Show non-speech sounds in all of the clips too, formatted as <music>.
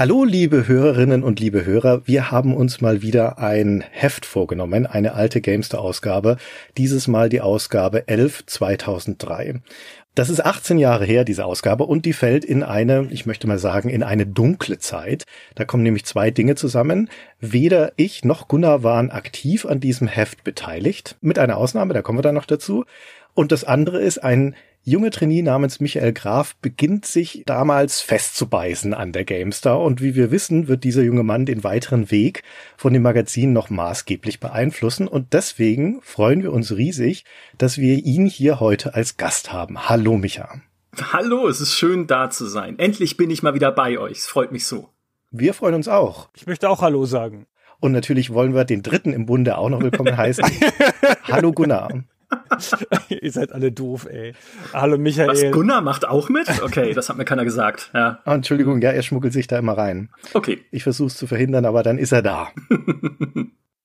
Hallo, liebe Hörerinnen und liebe Hörer. Wir haben uns mal wieder ein Heft vorgenommen, eine alte Gamester-Ausgabe. Dieses Mal die Ausgabe 11 2003. Das ist 18 Jahre her, diese Ausgabe, und die fällt in eine, ich möchte mal sagen, in eine dunkle Zeit. Da kommen nämlich zwei Dinge zusammen. Weder ich noch Gunnar waren aktiv an diesem Heft beteiligt, mit einer Ausnahme, da kommen wir dann noch dazu. Und das andere ist ein junge Trainee namens Michael Graf beginnt sich damals festzubeißen an der GameStar und wie wir wissen, wird dieser junge Mann den weiteren Weg von dem Magazin noch maßgeblich beeinflussen und deswegen freuen wir uns riesig, dass wir ihn hier heute als Gast haben. Hallo Micha. Hallo, es ist schön da zu sein. Endlich bin ich mal wieder bei euch. Es freut mich so. Wir freuen uns auch. Ich möchte auch Hallo sagen. Und natürlich wollen wir den dritten im Bunde auch noch willkommen <laughs> heißen. Hallo Gunnar. <laughs> Ihr seid alle doof, ey. Hallo Michael. Was, Gunnar macht auch mit? Okay, das hat mir keiner gesagt. Ja. Oh, <laughs> Entschuldigung, ja, er schmuggelt sich da immer rein. Okay. Ich versuche es zu verhindern, aber dann ist er da. <laughs>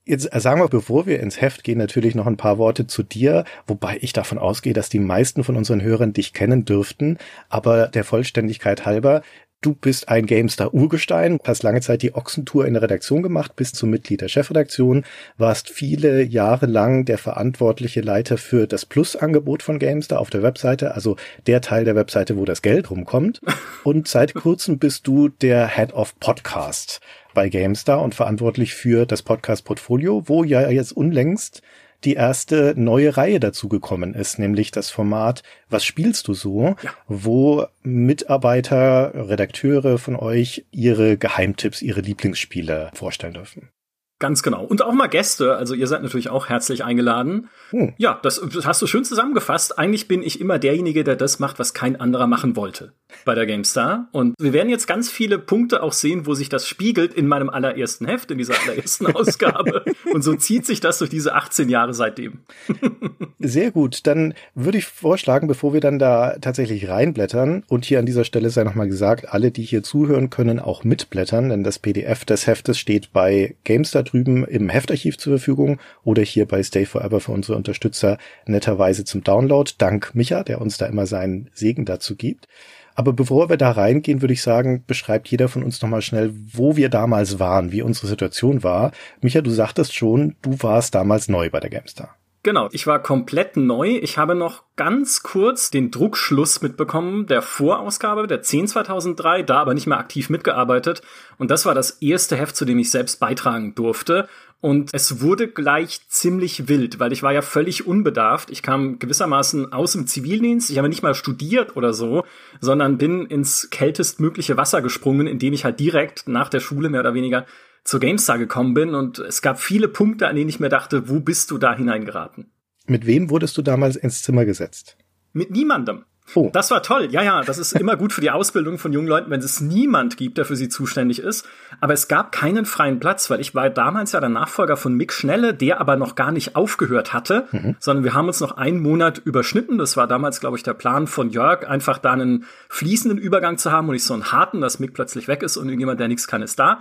Jetzt sagen wir, bevor wir ins Heft gehen, natürlich noch ein paar Worte zu dir, wobei ich davon ausgehe, dass die meisten von unseren Hörern dich kennen dürften. Aber der Vollständigkeit halber, Du bist ein GameStar-Urgestein, hast lange Zeit die Ochsentour in der Redaktion gemacht, bist zum Mitglied der Chefredaktion, warst viele Jahre lang der verantwortliche Leiter für das Plus-Angebot von GameStar auf der Webseite, also der Teil der Webseite, wo das Geld rumkommt. <laughs> Und seit kurzem bist du der Head of Podcast bei GameStar und verantwortlich für das Podcast-Portfolio, wo ja jetzt unlängst die erste neue Reihe dazugekommen ist, nämlich das Format Was spielst du so, ja. wo Mitarbeiter, Redakteure von euch ihre Geheimtipps, ihre Lieblingsspiele vorstellen dürfen. Ganz genau. Und auch mal Gäste. Also ihr seid natürlich auch herzlich eingeladen. Hm. Ja, das, das, hast du schön zusammengefasst. Eigentlich bin ich immer derjenige, der das macht, was kein anderer machen wollte bei der GameStar. Und wir werden jetzt ganz viele Punkte auch sehen, wo sich das spiegelt in meinem allerersten Heft, in dieser allerersten <laughs> Ausgabe. Und so zieht sich das durch diese 18 Jahre seitdem. <laughs> Sehr gut. Dann würde ich vorschlagen, bevor wir dann da tatsächlich reinblättern, und hier an dieser Stelle sei nochmal gesagt, alle, die hier zuhören, können auch mitblättern, denn das PDF des Heftes steht bei GameStar drüben im Heftarchiv zur Verfügung oder hier bei Stay Forever für unsere Unterstützer netterweise zum Download. Dank Micha, der uns da immer seinen Segen dazu gibt. Aber bevor wir da reingehen, würde ich sagen, beschreibt jeder von uns nochmal schnell, wo wir damals waren, wie unsere Situation war. Micha, du sagtest schon, du warst damals neu bei der GameStar. Genau, ich war komplett neu. Ich habe noch ganz kurz den Druckschluss mitbekommen der Vorausgabe der 10 2003, da aber nicht mehr aktiv mitgearbeitet. Und das war das erste Heft, zu dem ich selbst beitragen durfte. Und es wurde gleich ziemlich wild, weil ich war ja völlig unbedarft. Ich kam gewissermaßen aus dem Zivildienst. Ich habe nicht mal studiert oder so, sondern bin ins kältestmögliche Wasser gesprungen, indem ich halt direkt nach der Schule mehr oder weniger zur GameStar gekommen bin und es gab viele Punkte, an denen ich mir dachte, wo bist du da hineingeraten? Mit wem wurdest du damals ins Zimmer gesetzt? Mit niemandem. Oh. Das war toll. Ja, ja, das ist immer gut für die Ausbildung von jungen Leuten, wenn es niemand gibt, der für sie zuständig ist. Aber es gab keinen freien Platz, weil ich war damals ja der Nachfolger von Mick Schnelle, der aber noch gar nicht aufgehört hatte, mhm. sondern wir haben uns noch einen Monat überschnitten. Das war damals, glaube ich, der Plan von Jörg, einfach da einen fließenden Übergang zu haben und nicht so einen harten, dass Mick plötzlich weg ist und irgendjemand, der nichts kann, ist da.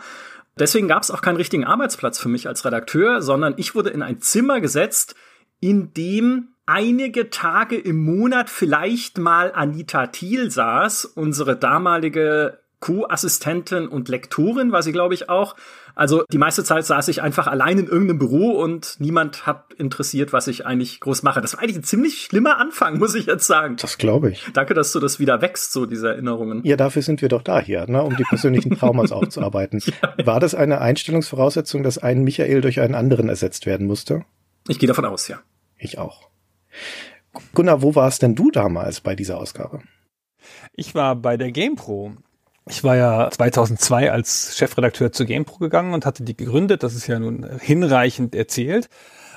Deswegen gab es auch keinen richtigen Arbeitsplatz für mich als Redakteur, sondern ich wurde in ein Zimmer gesetzt, in dem einige Tage im Monat vielleicht mal Anita Thiel saß, unsere damalige Co-Assistentin und Lektorin war sie, glaube ich, auch. Also die meiste Zeit saß ich einfach allein in irgendeinem Büro und niemand hat interessiert, was ich eigentlich groß mache. Das war eigentlich ein ziemlich schlimmer Anfang, <laughs> muss ich jetzt sagen. Das glaube ich. Danke, dass du das wieder wächst, so diese Erinnerungen. Ja, dafür sind wir doch da hier, ne, um die persönlichen Traumas <laughs> aufzuarbeiten. ja. War das eine Einstellungsvoraussetzung, dass ein Michael durch einen anderen ersetzt werden musste? Ich gehe davon aus, ja. Ich auch. Gunnar, wo warst denn du damals bei dieser Ausgabe? Ich war bei der GamePro. Ich war ja 2002 als Chefredakteur zu GamePro gegangen und hatte die gegründet. Das ist ja nun hinreichend erzählt.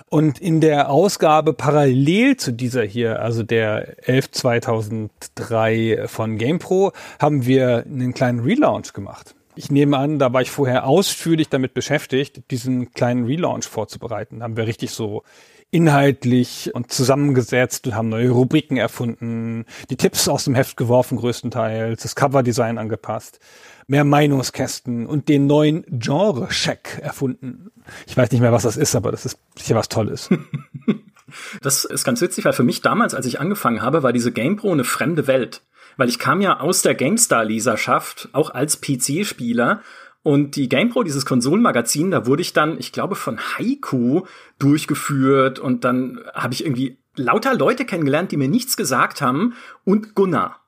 Und in der Ausgabe parallel zu dieser hier, also der 11 2003 von GamePro, haben wir einen kleinen Relaunch gemacht. Ich nehme an, da war ich vorher ausführlich damit beschäftigt, diesen kleinen Relaunch vorzubereiten. Da haben wir richtig so inhaltlich und zusammengesetzt und haben neue Rubriken erfunden, die Tipps aus dem Heft geworfen größtenteils, das Coverdesign angepasst, mehr Meinungskästen und den neuen Genre-Check erfunden. Ich weiß nicht mehr, was das ist, aber das ist sicher was Tolles. <laughs> Das ist ganz witzig, weil für mich damals, als ich angefangen habe, war diese GamePro eine fremde Welt. Weil ich kam ja aus der GameStar-Leserschaft, auch als PC-Spieler. Und die GamePro, dieses Konsolenmagazin, da wurde ich dann, ich glaube, von Haiku durchgeführt und dann habe ich irgendwie lauter Leute kennengelernt, die mir nichts gesagt haben und Gunnar.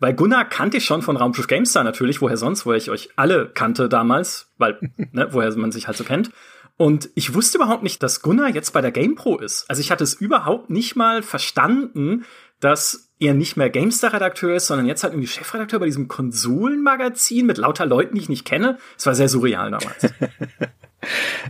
Weil Gunnar kannte ich schon von Raumschiff GameStar natürlich, woher sonst, wo ich euch alle kannte damals, weil, <laughs> ne, woher man sich halt so kennt. Und ich wusste überhaupt nicht, dass Gunnar jetzt bei der GamePro ist. Also ich hatte es überhaupt nicht mal verstanden, dass er nicht mehr GameStar-Redakteur ist, sondern jetzt halt irgendwie Chefredakteur bei diesem Konsolenmagazin mit lauter Leuten, die ich nicht kenne. Es war sehr surreal damals. <laughs>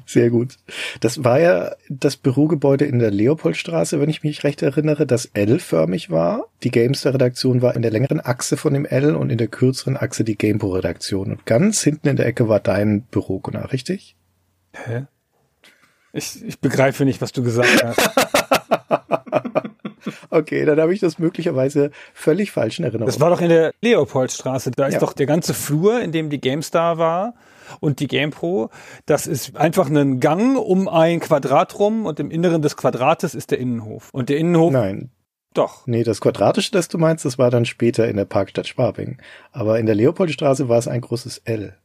Sehr gut. Das war ja das Bürogebäude in der Leopoldstraße, wenn ich mich recht erinnere, das L-förmig war. Die Gamester-Redaktion war in der längeren Achse von dem L und in der kürzeren Achse die GamePro-Redaktion. Und ganz hinten in der Ecke war dein Büro, Gunnar, richtig? Hä? Ich, ich begreife nicht, was du gesagt hast. <laughs> okay, dann habe ich das möglicherweise völlig falsch in Erinnerung. Das war doch in der Leopoldstraße. Da ist ja. doch der ganze Flur, in dem die GameStar war und die GamePro. Das ist einfach ein Gang um ein Quadrat rum und im Inneren des Quadrates ist der Innenhof. Und der Innenhof. Nein. Doch. Nee, das Quadratische, das du meinst, das war dann später in der Parkstadt Schwabing. Aber in der Leopoldstraße war es ein großes L.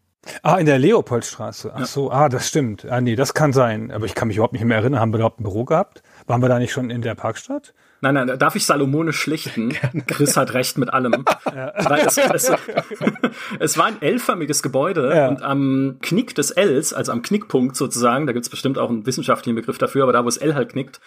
Ah, in der Leopoldstraße. Ach so, ah, das stimmt. Ah, nee, das kann sein. Aber ich kann mich überhaupt nicht mehr erinnern. Haben wir überhaupt ein Büro gehabt? Waren wir da nicht schon in der Parkstadt? Nein, nein, darf ich Salomone schlichten? <laughs> Chris hat recht mit allem. <laughs> Ja. Es, es, <laughs> es, war ein L-förmiges Gebäude ja. und am Knick des Ls, also am Knickpunkt sozusagen, da gibt's bestimmt auch einen wissenschaftlichen Begriff dafür, aber da, wo das L halt knickt,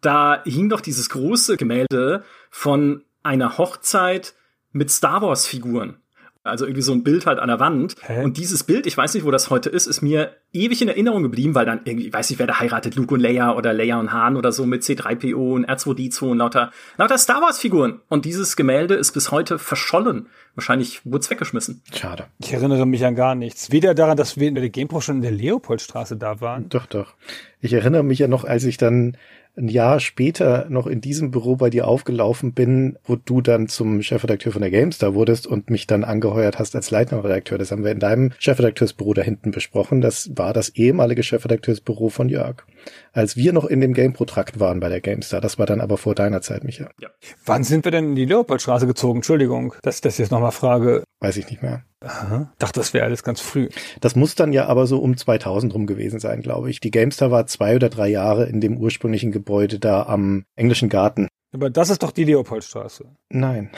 da hing doch dieses große Gemälde von einer Hochzeit mit Star Wars-Figuren. Also irgendwie so ein Bild halt an der Wand. Hä? Und dieses Bild, ich weiß nicht, wo das heute ist, ist mir ewig in Erinnerung geblieben, weil dann irgendwie, ich weiß nicht, wer da heiratet, Luke und Leia oder Leia und Han oder so mit C3PO und R2D2 und lauter, lauter Star Wars Figuren. Und dieses Gemälde ist bis heute verschollen. Wahrscheinlich wurde es weggeschmissen. Schade. Ich erinnere mich an gar nichts. Weder daran, dass wir in der GamePro schon in der Leopoldstraße da waren. Doch, doch. Ich erinnere mich ja noch, als ich dann ein Jahr später noch in diesem Büro bei dir aufgelaufen bin, wo du dann zum Chefredakteur von der GameStar wurdest und mich dann angeheuert hast als leitender Redakteur. Das haben wir in deinem Chefredakteursbüro da hinten besprochen. Das war das ehemalige Chefredakteursbüro von Jörg. Als wir noch in dem GamePro-Trakt waren bei der GameStar. Das war dann aber vor deiner Zeit, Micha. Ja. Wann sind wir denn in die Leopoldstraße gezogen? Entschuldigung, dass ich das jetzt nochmal frage. Weiß ich nicht mehr. Aha. Dachte, das wäre alles ganz früh. Das muss dann ja aber so um 2000 rum gewesen sein, glaube ich. Die GameStar war zwei oder drei Jahre in dem ursprünglichen Gebäude da am englischen Garten. Aber das ist doch die Leopoldstraße. Nein.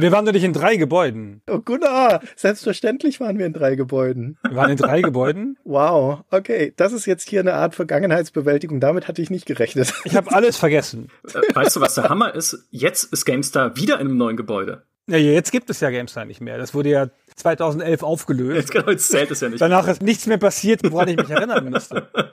Wir waren doch nicht in drei Gebäuden. Oh Gunnar, selbstverständlich waren wir in drei Gebäuden. Wir waren in drei <laughs> Gebäuden? Wow, okay. Das ist jetzt hier eine Art Vergangenheitsbewältigung. Damit hatte ich nicht gerechnet. Ich habe alles vergessen. Äh, weißt du, was der Hammer ist? Jetzt ist GameStar wieder in einem neuen Gebäude. Ja, jetzt gibt es ja GameStar nicht mehr. Das wurde ja 2011 aufgelöst. Jetzt, genau, jetzt zählt es ja nicht. Danach ist nichts mehr passiert, woran ich mich erinnern müsste. <laughs>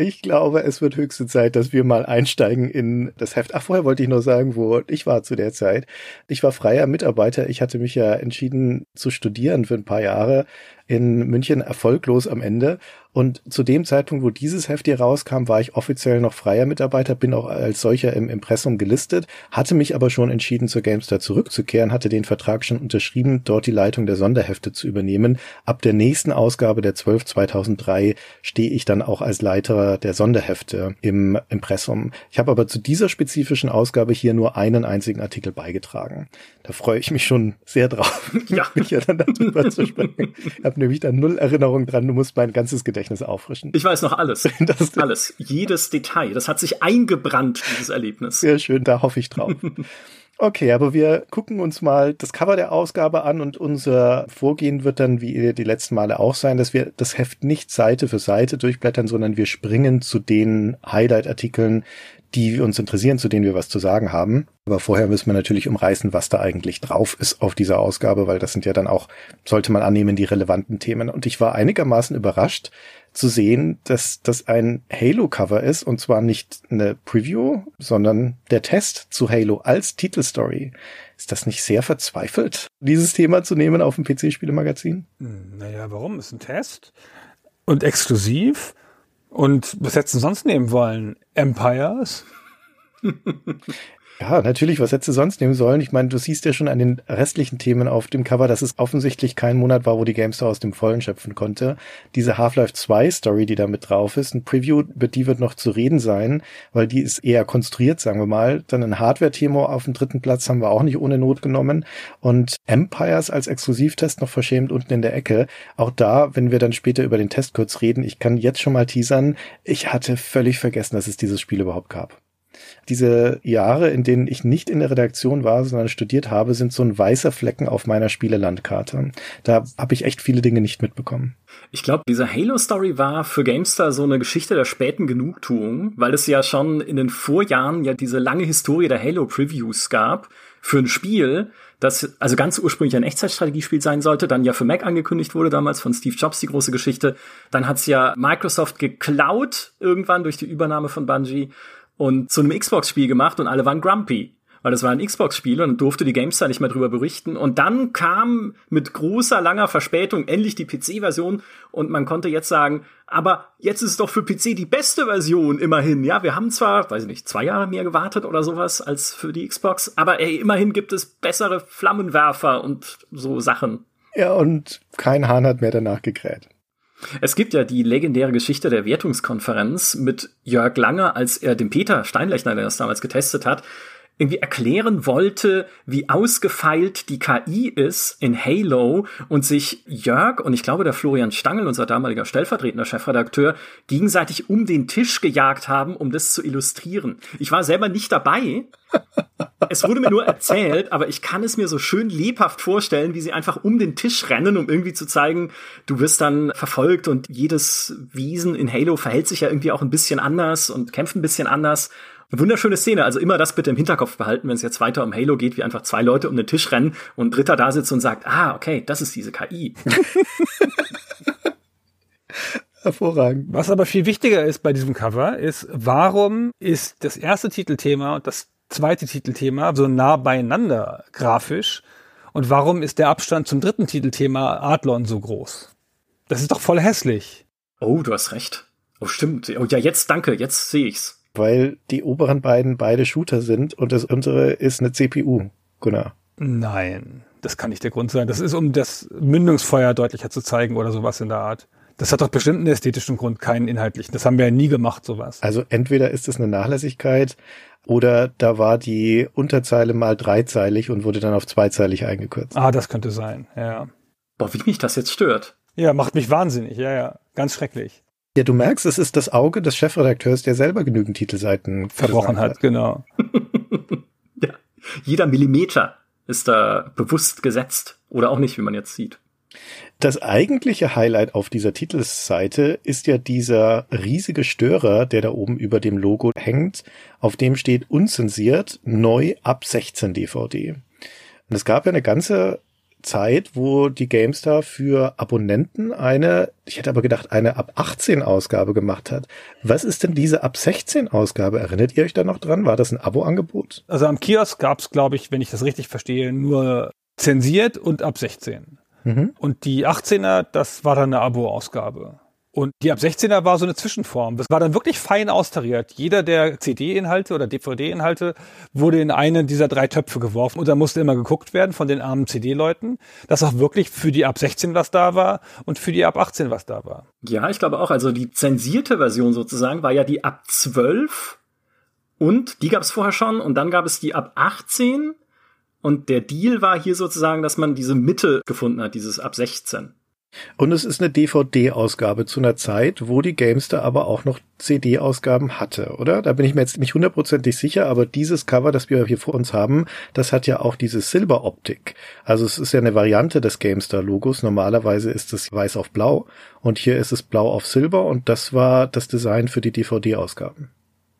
Ich glaube, es wird höchste Zeit, dass wir mal einsteigen in das Heft. Ach, vorher wollte ich nur sagen, wo ich war zu der Zeit. Ich war freier Mitarbeiter. Ich hatte mich ja entschieden zu studieren für ein paar Jahre in München erfolglos am Ende. Und zu dem Zeitpunkt, wo dieses Heft hier rauskam, war ich offiziell noch freier Mitarbeiter, bin auch als solcher im Impressum gelistet, hatte mich aber schon entschieden, zur GameStar zurückzukehren, hatte den Vertrag schon unterschrieben, dort die Leitung der Sonderhefte zu übernehmen. Ab der nächsten Ausgabe der 12 2003 stehe ich dann auch als Leiter der Sonderhefte im Impressum. Ich habe aber zu dieser spezifischen Ausgabe hier nur einen einzigen Artikel beigetragen. Da freue ich mich schon sehr drauf, ja. <laughs> mich ja dann darüber zu sprechen. Ich <laughs> habe nämlich da null Erinnerung dran. Du musst mein ganzes Gedächtnis auffrischen. Ich weiß noch alles. <laughs> Das alles. Jedes Detail. Das hat sich eingebrannt, dieses Erlebnis. Sehr schön, da hoffe ich drauf. <laughs> Okay, aber wir gucken uns mal das Cover der Ausgabe an und unser Vorgehen wird dann, wie die letzten Male auch sein, dass wir das Heft nicht Seite für Seite durchblättern, sondern wir springen zu den Highlight-Artikeln, die uns interessieren, zu denen wir was zu sagen haben. Aber vorher müssen wir natürlich umreißen, was da eigentlich drauf ist auf dieser Ausgabe, weil das sind ja dann auch, sollte man annehmen, die relevanten Themen. Und ich war einigermaßen überrascht zu sehen, dass das ein Halo-Cover ist und zwar nicht eine Preview, sondern der Test zu Halo als Titelstory. Ist das nicht sehr verzweifelt, dieses Thema zu nehmen auf dem PC-Spielemagazin? Hm, naja, warum? Ist ein Test und exklusiv. Und was hättest du sonst nehmen wollen? Empires? <laughs> Ja, natürlich, was hättest du sonst nehmen sollen? Ich meine, du siehst ja schon an den restlichen Themen auf dem Cover, dass es offensichtlich kein Monat war, wo die GameStar aus dem Vollen schöpfen konnte. Diese Half-Life 2 Story, die da mit drauf ist, ein Preview, über die wird noch zu reden sein, weil die ist eher konstruiert, sagen wir mal. Dann ein Hardware-Thema auf dem dritten Platz haben wir auch nicht ohne Not genommen. Und Empires als Exklusivtest noch verschämt unten in der Ecke. Auch da, wenn wir dann später über den Test kurz reden, ich kann jetzt schon mal teasern, ich hatte völlig vergessen, dass es dieses Spiel überhaupt gab. Diese Jahre, in denen ich nicht in der Redaktion war, sondern studiert habe, sind so ein weißer Flecken auf meiner Spielelandkarte. Da habe ich echt viele Dinge nicht mitbekommen. Ich glaube, diese Halo-Story war für Gamestar so eine Geschichte der späten Genugtuung, weil es ja schon in den Vorjahren ja diese lange Historie der Halo-Previews gab für ein Spiel, das also ganz ursprünglich ein Echtzeitstrategiespiel sein sollte, dann ja für Mac angekündigt wurde damals von Steve Jobs die große Geschichte. Dann hat's ja Microsoft geklaut irgendwann durch die Übernahme von Bungie und zu einem Xbox-Spiel gemacht und alle waren grumpy. Weil das war ein Xbox-Spiel und durfte die GameStar nicht mehr drüber berichten. Und dann kam mit großer, langer Verspätung endlich die PC-Version und man konnte jetzt sagen, aber jetzt ist es doch für PC die beste Version immerhin. Ja, wir haben zwar, weiß ich nicht, zwei Jahre mehr gewartet oder sowas als für die Xbox, aber ey, immerhin gibt es bessere Flammenwerfer und so Sachen. Ja, und kein Hahn hat mehr danach gekräht. Es gibt ja die legendäre Geschichte der Wertungskonferenz mit Jörg Langer, als er den Peter Steinlechner, der das damals getestet hat, irgendwie erklären wollte, wie ausgefeilt die KI ist in Halo und sich Jörg und ich glaube der Florian Stangl, unser damaliger stellvertretender Chefredakteur, gegenseitig um den Tisch gejagt haben, um das zu illustrieren. Ich war selber nicht dabei. Es wurde mir nur erzählt, aber ich kann es mir so schön lebhaft vorstellen, wie sie einfach um den Tisch rennen, um irgendwie zu zeigen, du wirst dann verfolgt und jedes Wiesen in Halo verhält sich ja irgendwie auch ein bisschen anders und kämpft ein bisschen anders. Eine wunderschöne Szene, also immer das bitte im Hinterkopf behalten, wenn es jetzt weiter um Halo geht, wie einfach zwei Leute um den Tisch rennen und ein Dritter da sitzt und sagt, ah, okay, das ist diese KI. <laughs> Hervorragend. Was aber viel wichtiger ist bei diesem Cover, ist, warum ist das erste Titelthema und das zweite Titelthema so nah beieinander grafisch und warum ist der Abstand zum dritten Titelthema Adlon so groß? Das ist doch voll hässlich. Oh, du hast recht. Oh, stimmt. Oh, ja, jetzt danke, jetzt sehe ich's weil die oberen beiden beide Shooter sind und das untere ist eine CPU, Gunnar. Nein, das kann nicht der Grund sein. Das ist, um das Mündungsfeuer deutlicher zu zeigen oder sowas in der Art. Das hat doch bestimmt einen ästhetischen Grund, keinen inhaltlichen. Das haben wir ja nie gemacht, sowas. Also entweder ist es eine Nachlässigkeit oder da war die Unterzeile mal dreizeilig und wurde dann auf zweizeilig eingekürzt. Ah, das könnte sein, ja. Boah, wie mich das jetzt stört. Ja, macht mich wahnsinnig, ja, ja. Ganz schrecklich. Ja, du merkst, es ist das Auge des Chefredakteurs, der selber genügend Titelseiten verbrochen hat. hat. Genau. <laughs> ja, jeder Millimeter ist da bewusst gesetzt oder auch nicht, wie man jetzt sieht. Das eigentliche Highlight auf dieser Titelseite ist ja dieser riesige Störer, der da oben über dem Logo hängt, auf dem steht unzensiert neu ab 16 DVD. Und es gab ja eine ganze Zeit, wo die GameStar für Abonnenten eine, ich hätte aber gedacht, eine ab 18 Ausgabe gemacht hat. Was ist denn diese ab 16 Ausgabe? Erinnert ihr euch da noch dran? War das ein Abo-Angebot? Also am Kiosk gab es, glaube ich, wenn ich das richtig verstehe, nur zensiert und ab 16. Mhm. Und die 18er, das war dann eine Abo-Ausgabe. Und die ab 16er war so eine Zwischenform. Das war dann wirklich fein austariert. Jeder der CD-Inhalte oder DVD-Inhalte wurde in einen dieser drei Töpfe geworfen und da musste immer geguckt werden von den armen CD-Leuten, dass auch wirklich für die ab 16 was da war und für die ab 18 was da war. Ja, ich glaube auch. Also die zensierte Version sozusagen war ja die ab 12 und die gab es vorher schon und dann gab es die ab 18 und der Deal war hier sozusagen, dass man diese Mitte gefunden hat, dieses ab 16. Und es ist eine DVD-Ausgabe zu einer Zeit, wo die Gamester aber auch noch CD-Ausgaben hatte, oder? Da bin ich mir jetzt nicht hundertprozentig sicher, aber dieses Cover, das wir hier vor uns haben, das hat ja auch diese Silber-Optik. Also es ist ja eine Variante des Gamester-Logos. Normalerweise ist es weiß auf blau und hier ist es blau auf silber und das war das Design für die DVD-Ausgaben.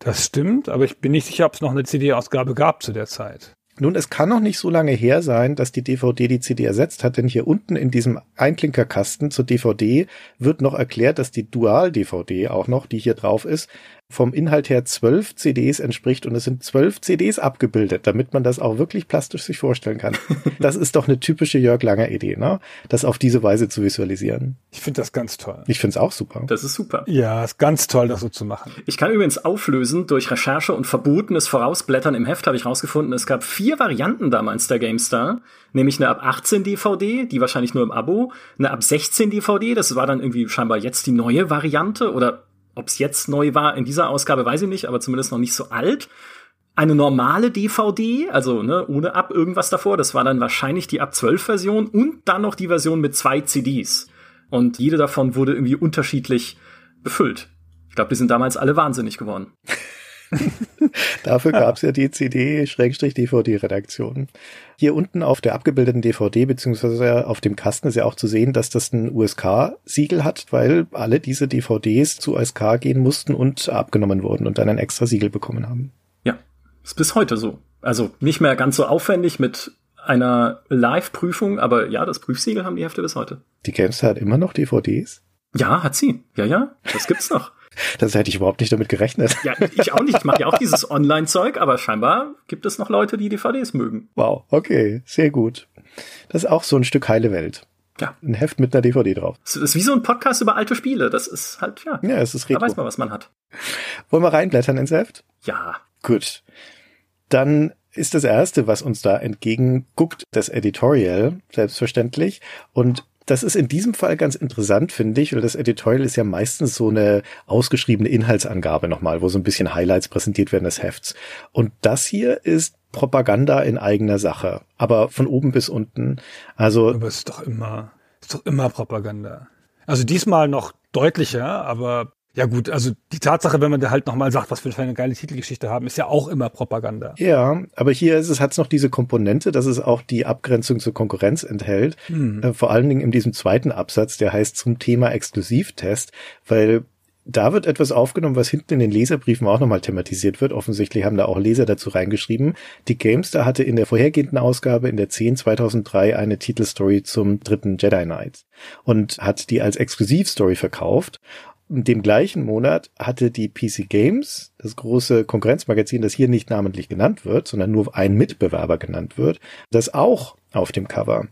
Das stimmt, aber ich bin nicht sicher, ob es noch eine CD-Ausgabe gab zu der Zeit. Nun, es kann noch nicht so lange her sein, dass die DVD die CD ersetzt hat, denn hier unten in diesem Einklinkerkasten zur DVD wird noch erklärt, dass die Dual-DVD auch noch, die hier drauf ist, vom Inhalt her zwölf CDs entspricht und es sind zwölf CDs abgebildet, damit man das auch wirklich plastisch sich vorstellen kann. <laughs> das ist doch eine typische Jörg Langer Idee, ne? Das auf diese Weise zu visualisieren. Ich finde das ganz toll. Ich finde es auch super. Das ist super. Ja, ist ganz toll, das so zu machen. Ich kann übrigens auflösen, durch Recherche und verbotenes Vorausblättern im Heft habe ich rausgefunden, es gab vier Varianten damals der GameStar, nämlich eine ab 18 DVD, die wahrscheinlich nur im Abo, eine ab 16 DVD, das war dann irgendwie scheinbar jetzt die neue Variante oder ob es jetzt neu war in dieser Ausgabe, weiß ich nicht, aber zumindest noch nicht so alt. Eine normale DVD, also ne, ohne ab irgendwas davor, das war dann wahrscheinlich die ab 12 Version und dann noch die Version mit zwei CDs. Und jede davon wurde irgendwie unterschiedlich befüllt. Ich glaube, die sind damals alle wahnsinnig geworden. <laughs> <laughs> Dafür gab es ja die CD-DVD-Redaktion. Hier unten auf der abgebildeten DVD beziehungsweise auf dem Kasten ist ja auch zu sehen, dass das ein USK-Siegel hat, weil alle diese DVDs zu USK gehen mussten und abgenommen wurden und dann ein extra Siegel bekommen haben. Ja, ist bis heute so. Also nicht mehr ganz so aufwendig mit einer Live-Prüfung, aber ja, das Prüfsiegel haben die Hefte bis heute. Die Gamestar hat immer noch DVDs? Ja, hat sie. Ja, ja, das gibt's noch. Das hätte ich überhaupt nicht damit gerechnet. Ja, ich auch nicht. Ich mache ja auch dieses Online-Zeug, aber scheinbar gibt es noch Leute, die DVDs mögen. Wow, okay, sehr gut. Das ist auch so ein Stück heile Welt. Ja. Ein Heft mit einer DVD drauf. Das ist wie so ein Podcast über alte Spiele. Das ist halt, ja. Ja, es ist retro. Da weiß man, was man hat. Wollen wir reinblättern ins Heft? Ja. Gut. Dann ist das erste, was uns da entgegenguckt, das Editorial, selbstverständlich. Und das ist in diesem Fall ganz interessant, finde ich, weil das Editorial ist ja meistens so eine ausgeschriebene Inhaltsangabe nochmal, wo so ein bisschen Highlights präsentiert werden des Hefts. Und das hier ist Propaganda in eigener Sache, aber von oben bis unten. Also. Aber es ist doch immer, ist doch immer Propaganda. Also diesmal noch deutlicher, aber ja gut, also die Tatsache, wenn man da halt nochmal sagt, was wir für eine geile Titelgeschichte haben, ist ja auch immer Propaganda. Ja, aber hier ist es, hat es noch diese Komponente, dass es auch die Abgrenzung zur Konkurrenz enthält. Hm. Äh, vor allen Dingen in diesem zweiten Absatz, der heißt zum Thema Exklusivtest, weil da wird etwas aufgenommen, was hinten in den Leserbriefen auch nochmal thematisiert wird. Offensichtlich haben da auch Leser dazu reingeschrieben. Die Gamestar hatte in der vorhergehenden Ausgabe, in der 10 2003, eine Titelstory zum dritten Jedi Knight und hat die als Exklusivstory verkauft. In dem gleichen Monat hatte die PC Games, das große Konkurrenzmagazin, das hier nicht namentlich genannt wird, sondern nur ein Mitbewerber genannt wird, das auch auf dem Cover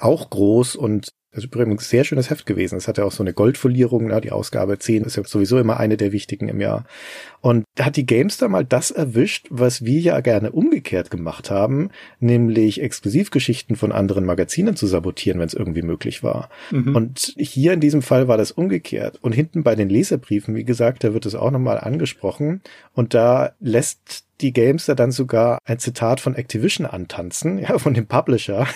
auch groß und das ist übrigens sehr schönes Heft gewesen. Es hatte auch so eine Goldfolierung, ne? die Ausgabe 10 ist ja sowieso immer eine der wichtigen im Jahr. Und da hat die Gamestar mal das erwischt, was wir ja gerne umgekehrt gemacht haben, nämlich Exklusivgeschichten von anderen Magazinen zu sabotieren, wenn es irgendwie möglich war. Mhm. Und hier in diesem Fall war das umgekehrt. Und hinten bei den Leserbriefen, wie gesagt, da wird es auch nochmal angesprochen. Und da lässt die Gamester dann sogar ein Zitat von Activision antanzen, <laughs> ja, von dem Publisher,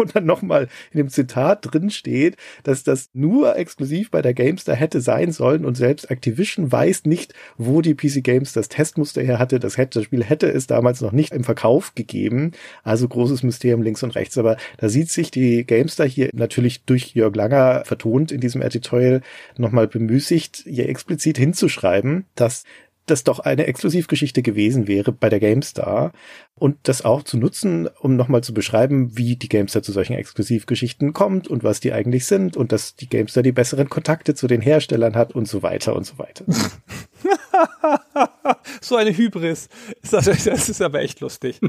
und dann nochmal in dem Zitat drin steht, dass das nur exklusiv bei der Gamestar hätte sein sollen und selbst Activision weiß nicht, wo die PC Games das Testmuster her hatte. Das, hätte, das Spiel hätte es damals noch nicht im Verkauf gegeben. Also großes Mysterium links und rechts. Aber da sieht sich die Gamestar hier natürlich durch Jörg Langer vertont in diesem Editorial nochmal bemüßigt, hier explizit hinzuschreiben, dass das doch eine Exklusivgeschichte gewesen wäre bei der GameStar und das auch zu nutzen, um nochmal zu beschreiben, wie die GameStar zu solchen Exklusivgeschichten kommt und was die eigentlich sind und dass die GameStar die besseren Kontakte zu den Herstellern hat und so weiter und so weiter. <laughs> <laughs> so eine Hybris. Das ist aber echt lustig.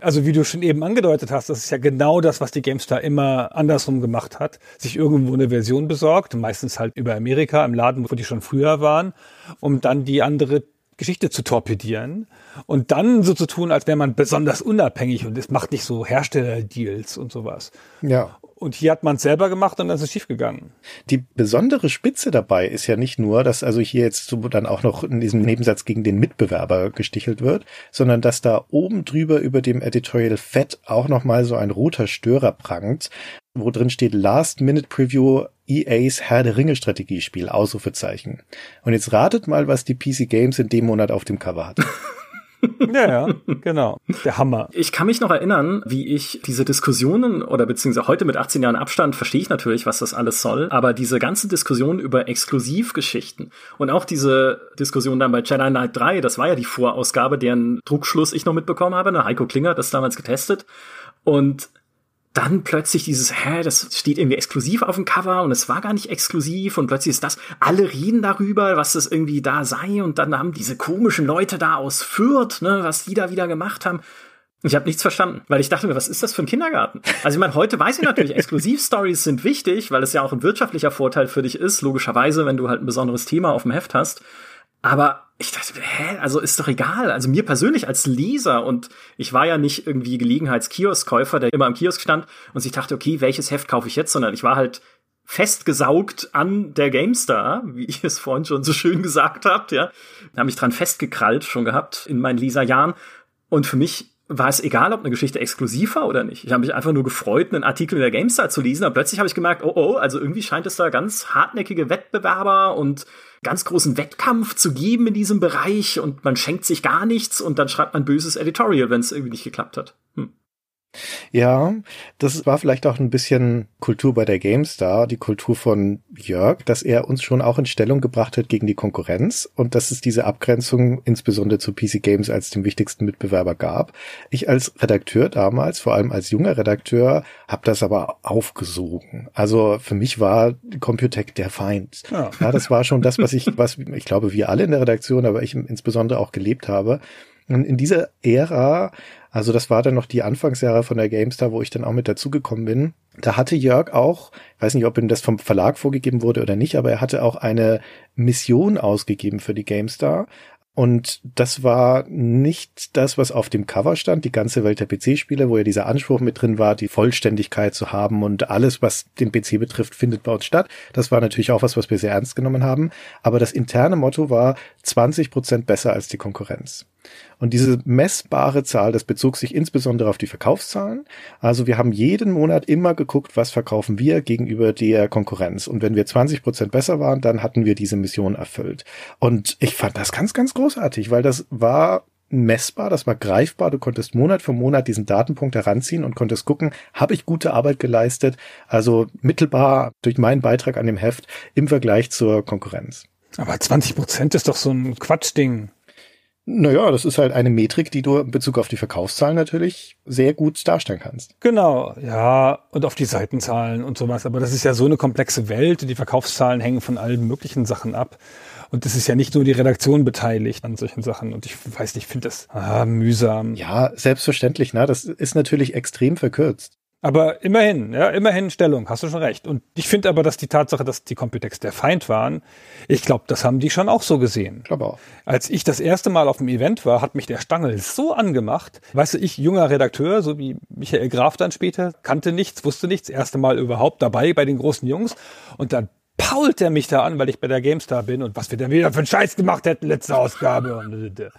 Also wie du schon eben angedeutet hast, das ist ja genau das, was die GameStar immer andersrum gemacht hat. Sich irgendwo eine Version besorgt, meistens halt über Amerika im Laden, wo die schon früher waren, um dann die andere Geschichte zu torpedieren und dann so zu tun, als wäre man besonders unabhängig und es macht nicht so Herstellerdeals und sowas. Ja. Und hier hat man es selber gemacht und dann ist es schiefgegangen. Die besondere Spitze dabei ist ja nicht nur, dass also hier jetzt so dann auch noch in diesem Nebensatz gegen den Mitbewerber gestichelt wird, sondern dass da oben drüber über dem Editorial Fett auch nochmal so ein roter Störer prangt, wo drin steht Last Minute Preview EAs Herr der Ringe Strategiespiel, Ausrufezeichen. Und jetzt ratet mal, was die PC Games in dem Monat auf dem Cover hat. <laughs> ja, ja, genau. Der Hammer. Ich kann mich noch erinnern, wie ich diese Diskussionen oder beziehungsweise heute mit 18 Jahren Abstand verstehe ich natürlich, was das alles soll, aber diese ganze Diskussion über Exklusivgeschichten und auch diese Diskussion dann bei Jedi Knight 3, das war ja die Vorausgabe, deren Druckschluss ich noch mitbekommen habe, ne? Heiko Klinger hat das damals getestet und dann plötzlich dieses, hä, das steht irgendwie exklusiv auf dem Cover und es war gar nicht exklusiv und plötzlich ist das, alle reden darüber, was das irgendwie da sei und dann haben diese komischen Leute da aus Fürth, ne, was die da wieder gemacht haben. Ich habe nichts verstanden, weil ich dachte mir, was ist das für ein Kindergarten? Also ich meine, heute weiß ich natürlich, <laughs> Exklusivstories sind wichtig, weil es ja auch ein wirtschaftlicher Vorteil für dich ist, logischerweise, wenn du halt ein besonderes Thema auf dem Heft hast. Aber ich dachte, hä, also ist doch egal. Also mir persönlich als Leser und ich war ja nicht irgendwie Gelegenheitskioskkäufer, der immer am Kiosk stand und sich dachte, okay, welches Heft kaufe ich jetzt, sondern ich war halt festgesaugt an der GameStar, wie ich es vorhin schon so schön gesagt habt, ja. Da habe ich dran festgekrallt schon gehabt in meinen Leserjahren. Und für mich war es egal, ob eine Geschichte exklusiv war oder nicht. Ich habe mich einfach nur gefreut, einen Artikel in der GameStar zu lesen, aber plötzlich habe ich gemerkt, oh oh, also irgendwie scheint es da ganz hartnäckige Wettbewerber und ganz großen Wettkampf zu geben in diesem Bereich und man schenkt sich gar nichts und dann schreibt man böses Editorial, wenn es irgendwie nicht geklappt hat. Ja, das war vielleicht auch ein bisschen Kultur bei der GameStar, die Kultur von Jörg, dass er uns schon auch in Stellung gebracht hat gegen die Konkurrenz und dass es diese Abgrenzung insbesondere zu PC Games als dem wichtigsten Mitbewerber gab. Ich als Redakteur damals, vor allem als junger Redakteur, habe das aber aufgesogen. Also für mich war Computec der Feind. Ja. ja, das war schon das, was ich, was ich glaube wir alle in der Redaktion, aber ich insbesondere auch gelebt habe. Und in dieser Ära also das war dann noch die Anfangsjahre von der GameStar, wo ich dann auch mit dazugekommen bin. Da hatte Jörg auch, weiß nicht, ob ihm das vom Verlag vorgegeben wurde oder nicht, aber er hatte auch eine Mission ausgegeben für die GameStar. Und das war nicht das, was auf dem Cover stand, die ganze Welt der PC-Spiele, wo ja dieser Anspruch mit drin war, die Vollständigkeit zu haben und alles, was den PC betrifft, findet bei uns statt. Das war natürlich auch was, was wir sehr ernst genommen haben. Aber das interne Motto war 20 Prozent besser als die Konkurrenz. Und diese messbare Zahl, das bezog sich insbesondere auf die Verkaufszahlen. Also wir haben jeden Monat immer geguckt, was verkaufen wir gegenüber der Konkurrenz. Und wenn wir 20 Prozent besser waren, dann hatten wir diese Mission erfüllt. Und ich fand das ganz, ganz großartig, weil das war messbar, das war greifbar. Du konntest Monat für Monat diesen Datenpunkt heranziehen und konntest gucken, habe ich gute Arbeit geleistet, also mittelbar durch meinen Beitrag an dem Heft im Vergleich zur Konkurrenz. Aber 20 Prozent ist doch so ein Quatschding. Naja, das ist halt eine Metrik, die du in Bezug auf die Verkaufszahlen natürlich sehr gut darstellen kannst. Genau, ja, und auf die Seitenzahlen und sowas. Aber das ist ja so eine komplexe Welt. Die Verkaufszahlen hängen von allen möglichen Sachen ab. Und es ist ja nicht nur die Redaktion beteiligt an solchen Sachen. Und ich weiß nicht, ich finde das ah, mühsam. Ja, selbstverständlich. Ne? Das ist natürlich extrem verkürzt. Aber immerhin, ja, immerhin Stellung, hast du schon recht. Und ich finde aber, dass die Tatsache, dass die Computex der Feind waren, ich glaube, das haben die schon auch so gesehen. Ich glaube auch. Als ich das erste Mal auf dem Event war, hat mich der Stangel so angemacht. Weißt du, ich, junger Redakteur, so wie Michael Graf dann später, kannte nichts, wusste nichts, erste Mal überhaupt dabei bei den großen Jungs. Und dann pault er mich da an, weil ich bei der GameStar bin und was wir denn wieder für einen Scheiß gemacht hätten, letzte Ausgabe.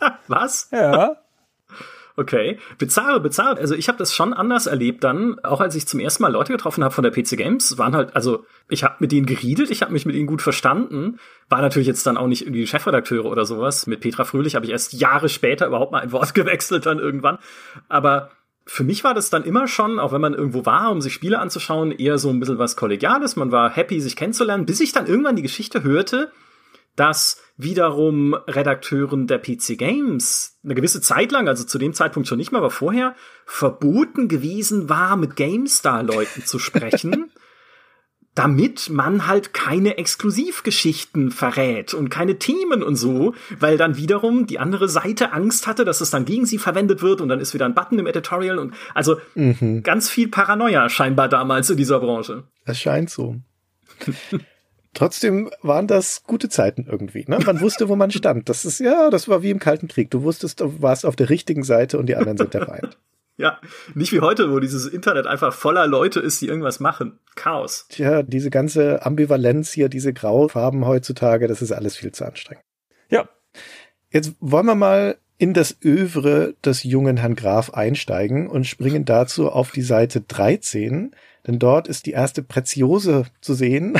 <laughs> was? Ja. Okay, bizarre, bizarre. Also ich habe das schon anders erlebt dann, auch als ich zum ersten Mal Leute getroffen habe von der PC Games, waren halt, also ich habe mit denen geredet, ich habe mich mit ihnen gut verstanden, war natürlich jetzt dann auch nicht irgendwie Chefredakteure oder sowas. Mit Petra Fröhlich habe ich erst Jahre später überhaupt mal ein Wort <laughs> gewechselt dann irgendwann. Aber für mich war das dann immer schon, auch wenn man irgendwo war, um sich Spiele anzuschauen, eher so ein bisschen was Kollegiales. Man war happy, sich kennenzulernen, bis ich dann irgendwann die Geschichte hörte, dass wiederum Redakteuren der PC Games eine gewisse Zeit lang, also zu dem Zeitpunkt schon nicht mehr, aber vorher, verboten gewesen war, mit GameStar-Leuten zu sprechen, <laughs> damit man halt keine Exklusivgeschichten verrät und keine Themen und so, weil dann wiederum die andere Seite Angst hatte, dass es dann gegen sie verwendet wird und dann ist wieder ein Button im Editorial und also mhm. ganz viel Paranoia scheinbar damals in dieser Branche. Es scheint so. <laughs> Trotzdem waren das gute Zeiten irgendwie. Ne? Man wusste, wo man stand. Das ist ja, das war wie im Kalten Krieg. Du wusstest, du warst auf der richtigen Seite und die anderen sind der Feind. <laughs> Ja, nicht wie heute, wo dieses Internet einfach voller Leute ist, die irgendwas machen. Chaos. Tja, diese ganze Ambivalenz hier, diese Graufarben heutzutage, das ist alles viel zu anstrengend. Ja. Jetzt wollen wir mal in das Övre des jungen Herrn Graf einsteigen und springen dazu auf die Seite 13 denn dort ist die erste Preziose zu sehen.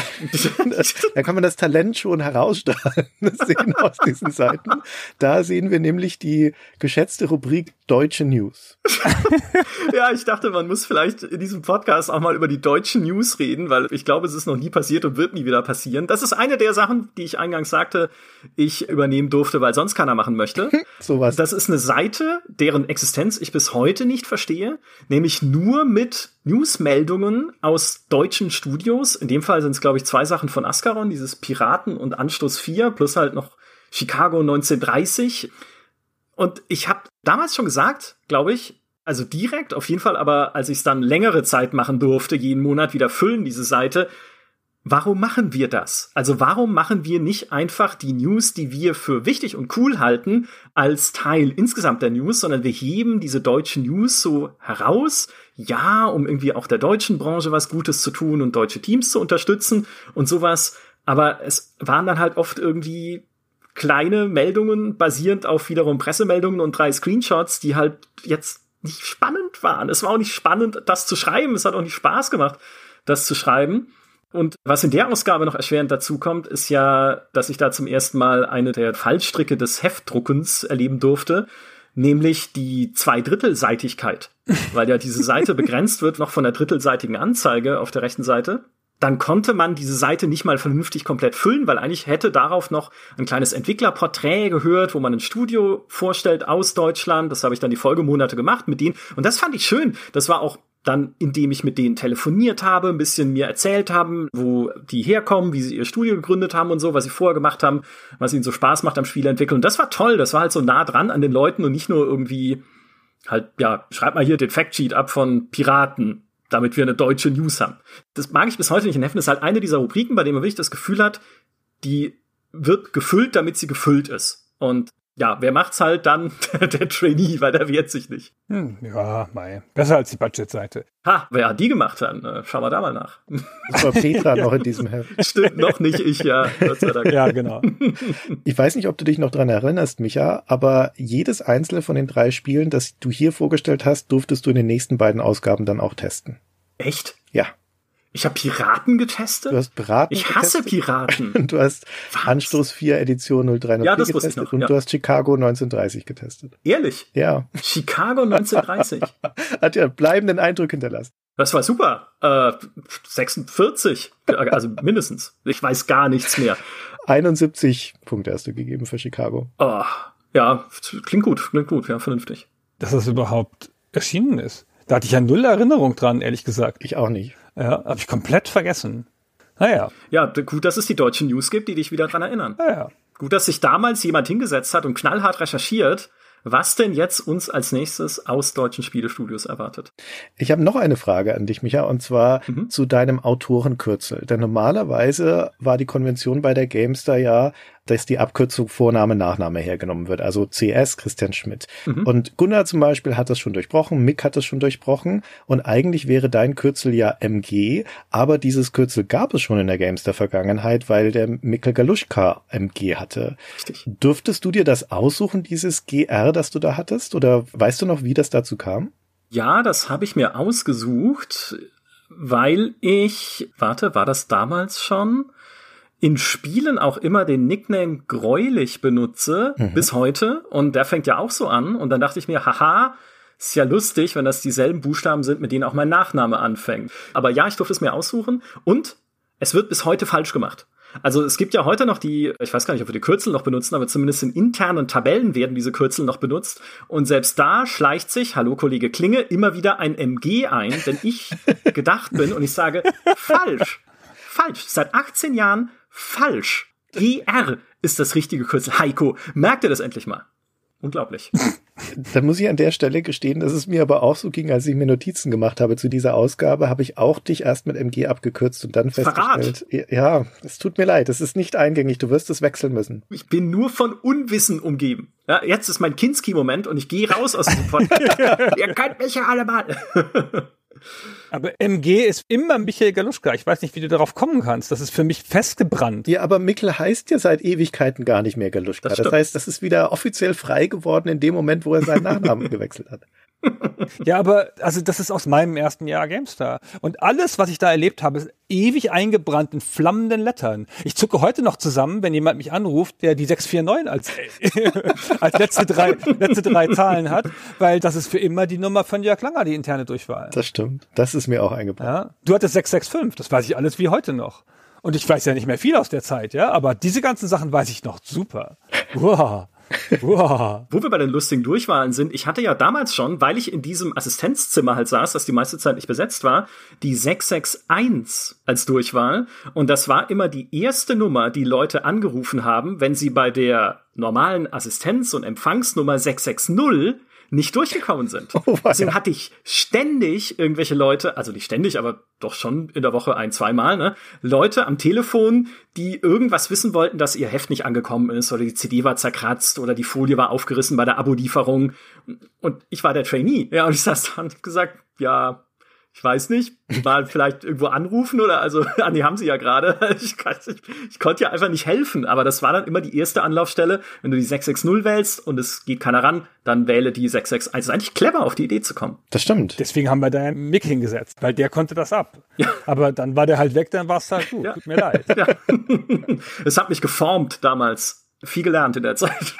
<laughs> da kann man das Talent schon herausstrahlen sehen aus diesen Seiten. Da sehen wir nämlich die geschätzte Rubrik Deutsche News. <laughs> ja, ich dachte, man muss vielleicht in diesem Podcast auch mal über die deutschen News reden, weil ich glaube, es ist noch nie passiert und wird nie wieder passieren. Das ist eine der Sachen, die ich eingangs sagte, ich übernehmen durfte, weil sonst keiner machen möchte. <laughs> Sowas. Das ist eine Seite, deren Existenz ich bis heute nicht verstehe, nämlich nur mit Newsmeldungen aus deutschen Studios. In dem Fall sind es, glaube ich, zwei Sachen von Ascaron, dieses Piraten und Anstoß 4, plus halt noch Chicago 1930. Und ich habe damals schon gesagt, glaube ich, also direkt auf jeden Fall, aber als ich es dann längere Zeit machen durfte, jeden Monat wieder füllen, diese Seite, warum machen wir das? Also warum machen wir nicht einfach die News, die wir für wichtig und cool halten, als Teil insgesamt der News, sondern wir heben diese deutschen News so heraus, ja, um irgendwie auch der deutschen Branche was Gutes zu tun und deutsche Teams zu unterstützen und sowas. Aber es waren dann halt oft irgendwie kleine Meldungen basierend auf wiederum Pressemeldungen und drei Screenshots, die halt jetzt nicht spannend waren. Es war auch nicht spannend, das zu schreiben. Es hat auch nicht Spaß gemacht, das zu schreiben. Und was in der Ausgabe noch erschwerend dazu kommt, ist ja, dass ich da zum ersten Mal eine der Fallstricke des Heftdruckens erleben durfte, nämlich die Zweidrittelseitigkeit, <laughs> weil ja diese Seite begrenzt wird noch von der drittelseitigen Anzeige auf der rechten Seite dann konnte man diese Seite nicht mal vernünftig komplett füllen, weil eigentlich hätte darauf noch ein kleines Entwicklerporträt gehört, wo man ein Studio vorstellt aus Deutschland. Das habe ich dann die Folgemonate gemacht mit denen. Und das fand ich schön. Das war auch dann, indem ich mit denen telefoniert habe, ein bisschen mir erzählt haben, wo die herkommen, wie sie ihr Studio gegründet haben und so, was sie vorher gemacht haben, was ihnen so Spaß macht am Spiel entwickeln. Und das war toll. Das war halt so nah dran an den Leuten und nicht nur irgendwie halt, ja, schreib mal hier den Factsheet ab von Piraten damit wir eine deutsche News haben. Das mag ich bis heute nicht in Heften. Das ist halt eine dieser Rubriken, bei denen man wirklich das Gefühl hat, die wird gefüllt, damit sie gefüllt ist. Und ja, wer macht's halt dann? <laughs> der Trainee, weil der wehrt sich nicht. Hm, ja, mei. Besser als die Budgetseite. Ha, wer hat die gemacht dann? Äh, schauen wir da mal nach. Das war Petra <laughs> noch in diesem Heft. <laughs> Stimmt, noch nicht ich, ja. Gott sei Dank. Ja, genau. Ich weiß nicht, ob du dich noch dran erinnerst, Micha, aber jedes einzelne von den drei Spielen, das du hier vorgestellt hast, durftest du in den nächsten beiden Ausgaben dann auch testen. Echt? Ja. Ich habe Piraten getestet? Du hast Piraten Ich hasse getestet. Piraten. <laughs> Du hast Was? Anstoß 4 Edition 0304 Ja, das wusste ich getestet noch, und ja. du hast Chicago 1930 getestet. Ehrlich? Ja. Chicago 1930. <laughs> Hat ja bleibenden Eindruck hinterlassen. Das war super. Äh, 46. Also mindestens. Ich weiß gar nichts mehr. 71 Punkte hast du gegeben für Chicago. Oh, ja, klingt gut, klingt gut, ja, vernünftig. Dass das überhaupt erschienen ist. Da hatte ich ja null Erinnerung dran, ehrlich gesagt. Ich auch nicht. Ja, habe ich komplett vergessen. Naja, Ja, gut, dass es die deutschen News gibt, die dich wieder dran erinnern. naja. Gut, dass sich damals jemand hingesetzt hat und knallhart recherchiert, was denn jetzt uns als nächstes aus deutschen Spielestudios erwartet. Ich habe noch eine Frage an dich, Micha, und zwar Mhm. zu deinem Autorenkürzel. Denn normalerweise war die Konvention bei der Gamestar ja, dass die Abkürzung Vorname, Nachname hergenommen wird. Also CS, Christian Schmidt. Mhm. Und Gunnar zum Beispiel hat das schon durchbrochen, Mick hat das schon durchbrochen. Und eigentlich wäre dein Kürzel ja MG, aber dieses Kürzel gab es schon in der Gamestar Vergangenheit, weil der Mikkel Galuschka MG hatte. Richtig. Dürftest du dir das aussuchen, dieses GR, das du da hattest? Oder weißt du noch, wie das dazu kam? Ja, das habe ich mir ausgesucht, weil ich, warte, war das damals schon? In Spielen auch immer den Nickname Gräulich benutze, Mhm. bis heute. Und der fängt ja auch so an. Und dann dachte ich mir, haha, ist ja lustig, wenn das dieselben Buchstaben sind, mit denen auch mein Nachname anfängt. Aber ja, ich durfte es mir aussuchen. Und es wird bis heute falsch gemacht. Also es gibt ja heute noch die, ich weiß gar nicht, ob wir die Kürzel noch benutzen, aber zumindest in internen Tabellen werden diese Kürzel noch benutzt. Und selbst da schleicht sich, hallo Kollege Klinge, immer wieder ein MG ein, wenn ich <laughs> gedacht bin und ich sage, falsch, falsch, seit 18 Jahren falsch. GR ist das richtige Kürzel. Heiko, merkt ihr das endlich mal? Unglaublich. <laughs> Da muss ich an der Stelle gestehen, dass es mir aber auch so ging, als ich mir Notizen gemacht habe zu dieser Ausgabe, habe ich auch dich erst mit MG abgekürzt und dann Verrat. festgestellt, ja, es tut mir leid, es ist nicht eingängig, du wirst es wechseln müssen. Ich bin nur von Unwissen umgeben. Ja, jetzt ist mein Kinski-Moment und ich gehe raus aus diesem Podcast. <laughs> Ihr könnt mich ja alle mal. <laughs> Aber MG ist immer Michael Galuschka. Ich weiß nicht, wie du darauf kommen kannst. Das ist für mich festgebrannt. Ja, aber Mikkel heißt ja seit Ewigkeiten gar nicht mehr Galuschka. Das Das, heißt, das ist wieder offiziell frei geworden in dem Moment, wo er seinen Nachnamen <laughs> gewechselt hat. Ja, aber also das ist aus meinem ersten Jahr GameStar. Und alles, was ich da erlebt habe, ist ewig eingebrannt in flammenden Lettern. Ich zucke heute noch zusammen, wenn jemand mich anruft, der die 649 als, <laughs> als letzte, drei, letzte drei Zahlen hat, weil das ist für immer die Nummer von Jörg Langer, die interne Durchwahl. Das stimmt. Das ist mir auch eingebrannt. Ja, du hattest 665, das weiß ich alles wie heute noch. Und ich weiß ja nicht mehr viel aus der Zeit, ja, aber diese ganzen Sachen weiß ich noch super. Wow. Wo wir bei den lustigen Durchwahlen sind, ich hatte ja damals schon, weil ich in diesem Assistenzzimmer halt saß, das die meiste Zeit nicht besetzt war, die 661 als Durchwahl. Und das war immer die erste Nummer, die Leute angerufen haben, wenn sie bei der normalen Assistenz- und Empfangsnummer 660 nicht durchgekommen sind. <laughs> Oh, Deswegen hatte ich ständig irgendwelche Leute, also nicht ständig, aber doch schon in der Woche ein, zweimal, ne, Leute am Telefon, die irgendwas wissen wollten, dass ihr Heft nicht angekommen ist oder die CD war zerkratzt oder die Folie war aufgerissen bei der Abolieferung. Und ich war der Trainee. Ja, und ich saß da und gesagt, ja, ich weiß nicht, mal vielleicht irgendwo anrufen oder also, <laughs> ah, nee, haben sie ja gerade. <laughs> Ich, ich, ich, konnte ja einfach nicht helfen, aber das war dann immer die erste Anlaufstelle. Wenn du die 660 wählst und es geht keiner ran, dann wähle die 661. Es ist eigentlich clever, auf die Idee zu kommen. Das stimmt. Deswegen haben wir da einen Mick hingesetzt, weil der konnte das ab. Ja. Aber dann war der halt weg, dann war es halt gut. Ja. Tut mir leid. <laughs> Ja. es hat mich geformt damals. Viel gelernt in der Zeit.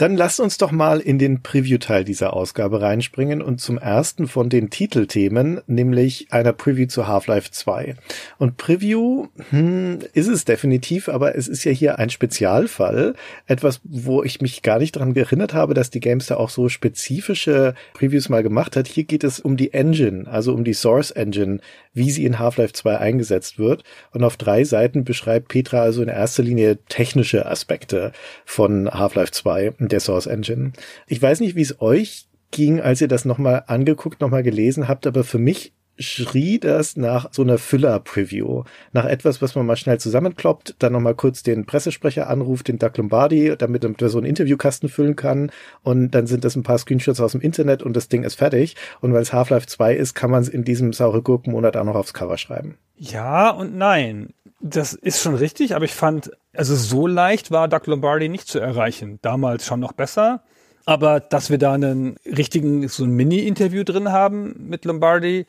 Dann lasst uns doch mal in den Preview-Teil dieser Ausgabe reinspringen und zum ersten von den Titelthemen, nämlich einer Preview zu Half-Life 2. Und Preview hm, ist es definitiv, aber es ist ja hier ein Spezialfall. Etwas, wo ich mich gar nicht daran erinnert habe, dass die Games da auch so spezifische Previews mal gemacht hat. Hier geht es um die Engine, also um die Source Engine, wie sie in Half-Life 2 eingesetzt wird. Und auf drei Seiten beschreibt Petra also in erster Linie technische Aspekte von Half-Life 2 der Source Engine. Ich weiß nicht, wie es euch ging, als ihr das nochmal angeguckt, nochmal gelesen habt, aber für mich schrie das nach so einer Füller-Preview. Nach etwas, was man mal schnell zusammenkloppt, dann nochmal kurz den Pressesprecher anruft, den Doug Lombardi, damit er so einen Interviewkasten füllen kann. Und dann sind das ein paar Screenshots aus dem Internet und das Ding ist fertig. Und weil es Half-Life 2 ist, kann man es in diesem saure Gurkenmonat auch noch aufs Cover schreiben. Ja und nein. Das ist schon richtig, aber ich fand, also so leicht war Doug Lombardi nicht zu erreichen. Damals schon noch besser. Aber dass wir da einen richtigen, so ein Mini-Interview drin haben mit Lombardi,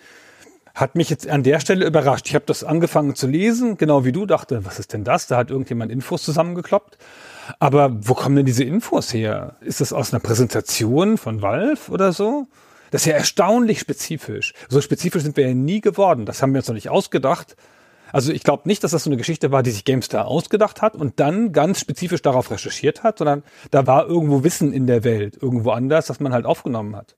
hat mich jetzt an der Stelle überrascht. Ich habe das angefangen zu lesen, genau wie du dachte, was ist denn das? Da hat irgendjemand Infos zusammengekloppt. Aber wo kommen denn diese Infos her? Ist das aus einer Präsentation von Valve oder so? Das ist ja erstaunlich spezifisch. So spezifisch sind wir ja nie geworden. Das haben wir uns noch nicht ausgedacht. Also ich glaube nicht, dass das so eine Geschichte war, die sich GameStar ausgedacht hat und dann ganz spezifisch darauf recherchiert hat, sondern da war irgendwo Wissen in der Welt, irgendwo anders, das man halt aufgenommen hat.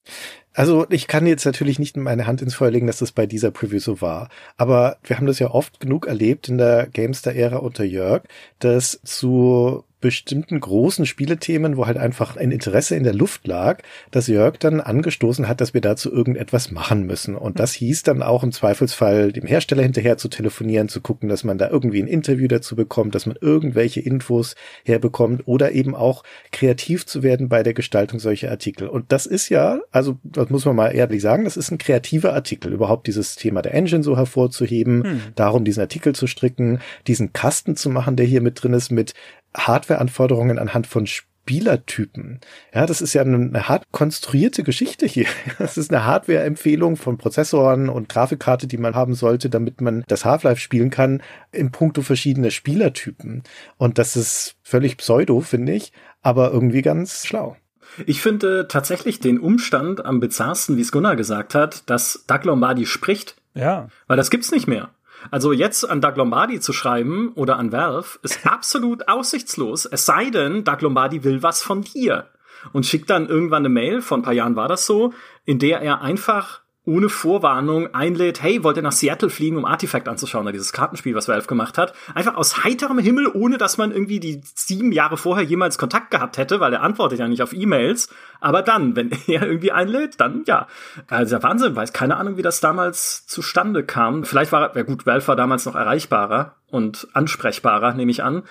Also ich kann jetzt natürlich nicht meine Hand ins Feuer legen, dass das bei dieser Preview so war. Aber wir haben das ja oft genug erlebt in der GameStar-Ära unter Jörg, dass zu bestimmten großen Spielethemen, wo halt einfach ein Interesse in der Luft lag, dass Jörg dann angestoßen hat, dass wir dazu irgendetwas machen müssen. Und das hieß dann auch im Zweifelsfall dem Hersteller hinterher zu telefonieren, zu gucken, dass man da irgendwie ein Interview dazu bekommt, dass man irgendwelche Infos herbekommt oder eben auch kreativ zu werden bei der Gestaltung solcher Artikel. Und das ist ja, also das muss man mal ehrlich sagen, das ist ein kreativer Artikel, überhaupt dieses Thema der Engine so hervorzuheben, hm. darum diesen Artikel zu stricken, diesen Kasten zu machen, der hier mit drin ist, mit Hardware-Anforderungen anhand von Spielertypen. Ja, das ist ja eine hart konstruierte Geschichte hier. <laughs> Das ist eine Hardware-Empfehlung von Prozessoren und Grafikkarte, die man haben sollte, damit man das Half-Life spielen kann, im Punkto verschiedene Spielertypen. Und das ist völlig pseudo, finde ich, aber irgendwie ganz schlau. Ich finde tatsächlich den Umstand am bizarrsten, wie es Gunnar gesagt hat, dass Doug Lombardi spricht. Ja. Weil das gibt's nicht mehr. Also jetzt an Doug Lombardi zu schreiben oder an Valve ist <laughs> absolut aussichtslos. Es sei denn, Doug Lombardi will was von dir und schickt dann irgendwann eine Mail, vor ein paar Jahren war das so, in der er einfach ohne Vorwarnung einlädt, hey, wollt ihr nach Seattle fliegen, um Artifact anzuschauen, dieses Kartenspiel, was Valve gemacht hat. Einfach aus heiterem Himmel, ohne dass man irgendwie die sieben Jahre vorher jemals Kontakt gehabt hätte, weil er antwortet ja nicht auf E-Mails. Aber dann, wenn <laughs> er irgendwie einlädt, dann ja. Also Wahnsinn, weiß keine Ahnung, wie das damals zustande kam. Vielleicht war, ja gut, Valve war damals noch erreichbarer und ansprechbarer, nehme ich an.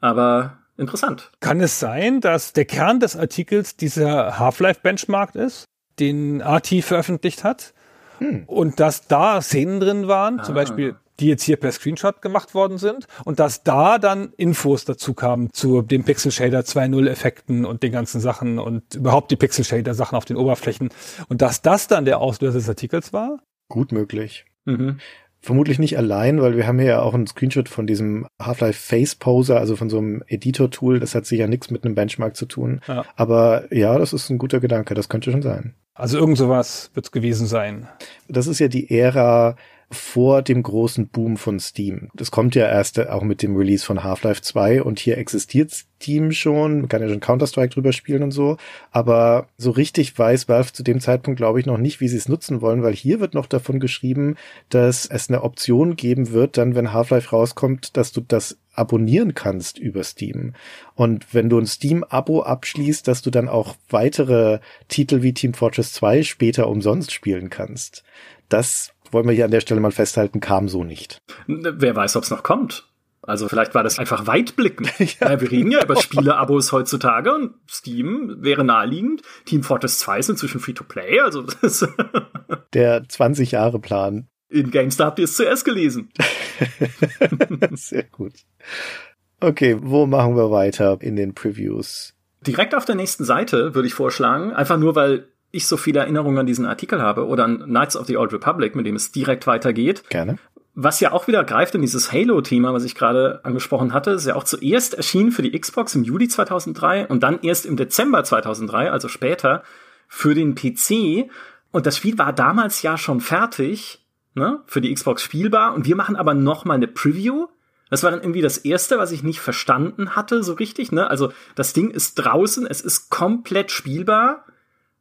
Aber interessant. Kann es sein, dass der Kern des Artikels dieser Half-Life-Benchmark ist? Den AT veröffentlicht hat. Hm. Und dass da Szenen drin waren, ah. zum Beispiel die jetzt hier per Screenshot gemacht worden sind und dass da dann Infos dazu kamen zu dem Pixel Shader 2.0 Effekten und den ganzen Sachen und überhaupt die Pixel Shader Sachen auf den Oberflächen und dass das dann der Auslöser des Artikels war? Gut möglich. Mhm. Vermutlich nicht allein, weil wir haben hier ja auch einen Screenshot von diesem Half-Life Face Poser, also von so einem Editor-Tool. Das hat sicher nichts mit einem Benchmark zu tun. Ja. Aber ja, das ist ein guter Gedanke. Das könnte schon sein. Also irgend sowas wird es gewesen sein. Das ist ja die Ära vor dem großen Boom von Steam. Das kommt ja erst auch mit dem Release von Half-Life 2 und hier existiert Steam schon, man kann ja schon Counter-Strike drüber spielen und so, aber so richtig weiß Valve zu dem Zeitpunkt glaube ich noch nicht, wie sie es nutzen wollen, weil hier wird noch davon geschrieben, dass es eine Option geben wird, dann wenn Half-Life rauskommt, dass du das abonnieren kannst über Steam. Und wenn du ein Steam-Abo abschließt, dass du dann auch weitere Titel wie Team Fortress 2 später umsonst spielen kannst. Das wollen wir hier an der Stelle mal festhalten, kam so nicht. Wer weiß, ob es noch kommt. Also vielleicht war das einfach weitblickend. <laughs> ja. wir reden ja über Spiele-Abos heutzutage und Steam wäre naheliegend. Team Fortress 2 ist inzwischen Free-to-Play, also <laughs> Der 20-Jahre-Plan. In GameStar habt ihr es zuerst gelesen. <laughs> Sehr gut. Okay, wo machen wir weiter in den Previews? Direkt auf der nächsten Seite würde ich vorschlagen, einfach nur weil ich so viele Erinnerungen an diesen Artikel habe oder an Knights of the Old Republic, mit dem es direkt weitergeht. Gerne. Was ja auch wieder greift in dieses Halo-Thema, was ich gerade angesprochen hatte, ist ja auch zuerst erschienen für die Xbox im Juli 2003 und dann erst im Dezember 2003, also später, für den PC. Und das Spiel war damals ja schon fertig, ne, für die Xbox spielbar. Und wir machen aber noch mal eine Preview. Das war dann irgendwie das erste, was ich nicht verstanden hatte, so richtig, ne? Also, das Ding ist draußen, es ist komplett spielbar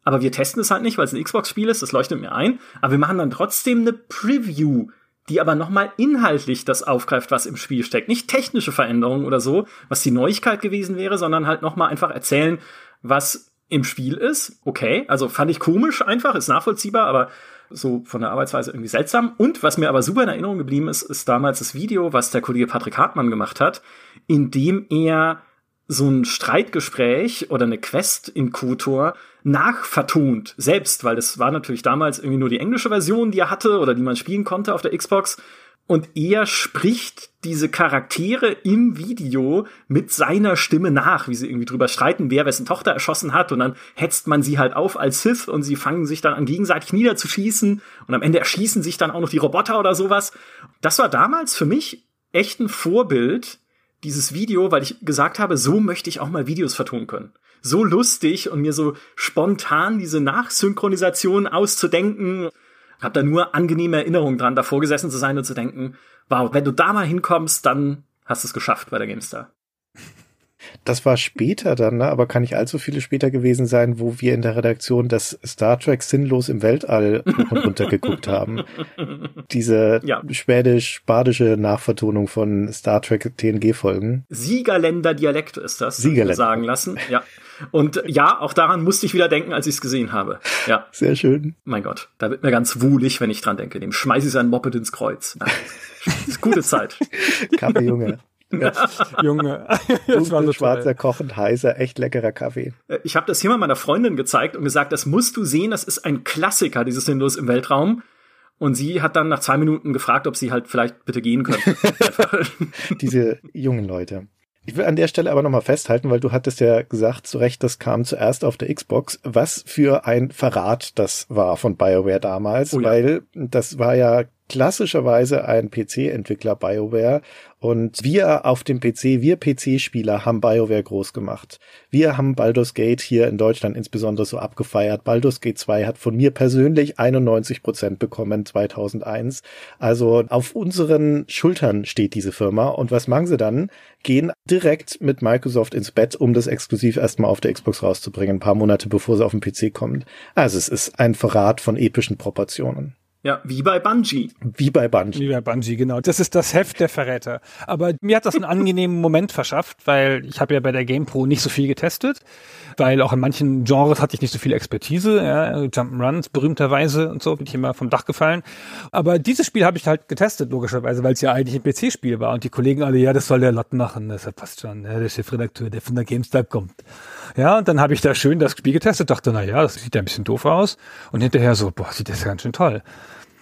aber wir testen es halt nicht, weil es ein Xbox-Spiel ist, das leuchtet mir ein. Aber wir machen dann trotzdem eine Preview, die aber nochmal inhaltlich das aufgreift, was im Spiel steckt. Nicht technische Veränderungen oder so, was die Neuigkeit gewesen wäre, sondern halt nochmal einfach erzählen, was im Spiel ist. Okay, also fand ich komisch einfach, ist nachvollziehbar, aber so von der Arbeitsweise irgendwie seltsam. Und was mir aber super in Erinnerung geblieben ist, ist damals das Video, was der Kollege Patrick Hartmann gemacht hat, in dem er so ein Streitgespräch oder eine Quest in KOTOR nachvertont, selbst, weil das war natürlich damals irgendwie nur die englische Version, die er hatte oder die man spielen konnte auf der Xbox. Und er spricht diese Charaktere im Video mit seiner Stimme nach, wie sie irgendwie drüber streiten, wer wessen Tochter erschossen hat. Und dann hetzt man sie halt auf als Sith und sie fangen sich dann an gegenseitig niederzuschießen. Und am Ende erschießen sich dann auch noch die Roboter oder sowas. Das war damals für mich echt ein Vorbild dieses Video, weil ich gesagt habe, so möchte ich auch mal Videos vertonen können. So lustig und mir so spontan diese Nachsynchronisation auszudenken. Hab da nur angenehme Erinnerungen dran, davor gesessen zu sein und zu denken, wow, wenn du da mal hinkommst, dann hast du es geschafft bei der GameStar. Das war später dann, ne? aber kann nicht allzu viele später gewesen sein, wo wir in der Redaktion das Star Trek sinnlos im Weltall hoch und <laughs> runter geguckt haben. Diese ja. schwedisch-badische Nachvertonung von Star Trek TNG-Folgen. Siegerländer Dialekt ist das, Siegerländer. sagen lassen. Ja. Und ja, auch daran musste ich wieder denken, als ich es gesehen habe. Ja. Sehr schön. Mein Gott, da wird mir ganz wohlig, wenn ich dran denke. Dem schmeiße ich sein Moped ins Kreuz. Ist gute Zeit. <laughs> Kaffee, Junge. Junge. das war so schwarzer, kochend heißer, echt leckerer Kaffee. Äh, ich habe das hier mal meiner Freundin gezeigt und gesagt, das musst du sehen, das ist ein Klassiker, dieses Sinnlos im Weltraum. Und sie hat dann nach zwei Minuten gefragt, ob sie halt vielleicht bitte gehen könnte. <laughs> Diese jungen Leute. Ich will an der Stelle aber nochmal festhalten, weil du hattest ja gesagt, zu Recht, das kam zuerst auf der Xbox, was für ein Verrat das war von BioWare damals, oh ja. weil das war ja klassischerweise ein PC-Entwickler BioWare und wir auf dem PC, wir PC-Spieler haben BioWare groß gemacht. Wir haben Baldur's Gate hier in Deutschland insbesondere so abgefeiert. Baldur's Gate 2 hat von mir persönlich 91 Prozent bekommen 2001. Also auf unseren Schultern steht diese Firma und was machen sie dann? Gehen direkt mit Microsoft ins Bett, um das exklusiv erstmal auf der Xbox rauszubringen, ein paar Monate bevor sie auf den PC kommt. Also es ist ein Verrat von epischen Proportionen. Ja, wie bei Bungie. Wie bei Bungie. Wie bei Bungie, genau. Das ist das Heft der Verräter. Aber mir hat das einen angenehmen Moment verschafft, weil ich habe ja bei der GamePro nicht so viel getestet, weil auch in manchen Genres hatte ich nicht so viel Expertise. Ja, Jump'n'Runs berühmterweise und so bin ich immer vom Dach gefallen. Aber dieses Spiel habe ich halt getestet, logischerweise, weil es ja eigentlich ein PC-Spiel war. Und die Kollegen alle, ja, das soll der Lott machen, das passt schon. Ja, der Chefredakteur, der von der GameStar kommt. Ja, und dann habe ich da schön das Spiel getestet, dachte, na ja, das sieht ja ein bisschen doof aus. Und hinterher so, boah, sieht das ja ganz schön toll.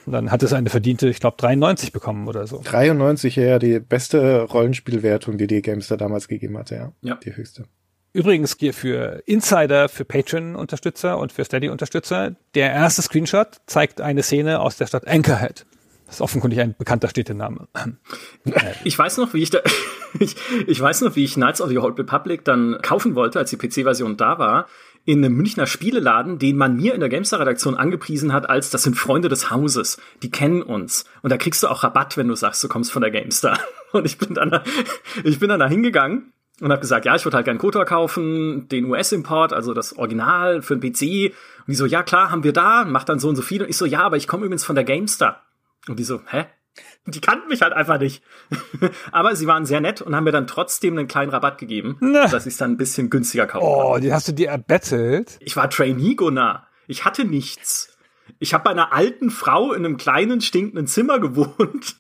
Und dann hat es eine verdiente, ich glaube, 93 bekommen oder so. 93, ja, die beste Rollenspielwertung, die die Gamester damals gegeben hatte, ja. Ja. Die höchste. Übrigens hier für Insider, für Patreon-Unterstützer und für Steady-Unterstützer. Der erste Screenshot zeigt eine Szene aus der Stadt Anchorhead. Das ist offenkundig ein bekannter Städtename. <laughs> Ich weiß noch, wie ich da, <laughs> ich, ich weiß noch, wie ich Knights of the Old Republic dann kaufen wollte, als die PC-Version da war, in einem Münchner Spieleladen, den man mir in der Gamestar-Redaktion angepriesen hat, als das sind Freunde des Hauses. Die kennen uns. Und da kriegst du auch Rabatt, wenn du sagst, du kommst von der Gamestar. <laughs> Und ich bin dann, da, ich bin dann da hingegangen und habe gesagt, ja, ich würde halt gern KOTOR kaufen, den US-Import, also das Original für den PC. Und die so, ja klar, haben wir da, macht dann so und so viel. Und ich so, ja, aber ich komme übrigens von der Gamestar. Und die so, hä? Die kannten mich halt einfach nicht. <laughs> aber sie waren sehr nett und haben mir dann trotzdem einen kleinen Rabatt gegeben, Na. dass ich es dann ein bisschen günstiger kaufen Oh, konnte. die hast du dir erbettelt? Ich war Trainee, Gunnar. Ich hatte nichts. Ich habe bei einer alten Frau in einem kleinen, stinkenden Zimmer <laughs> gewohnt.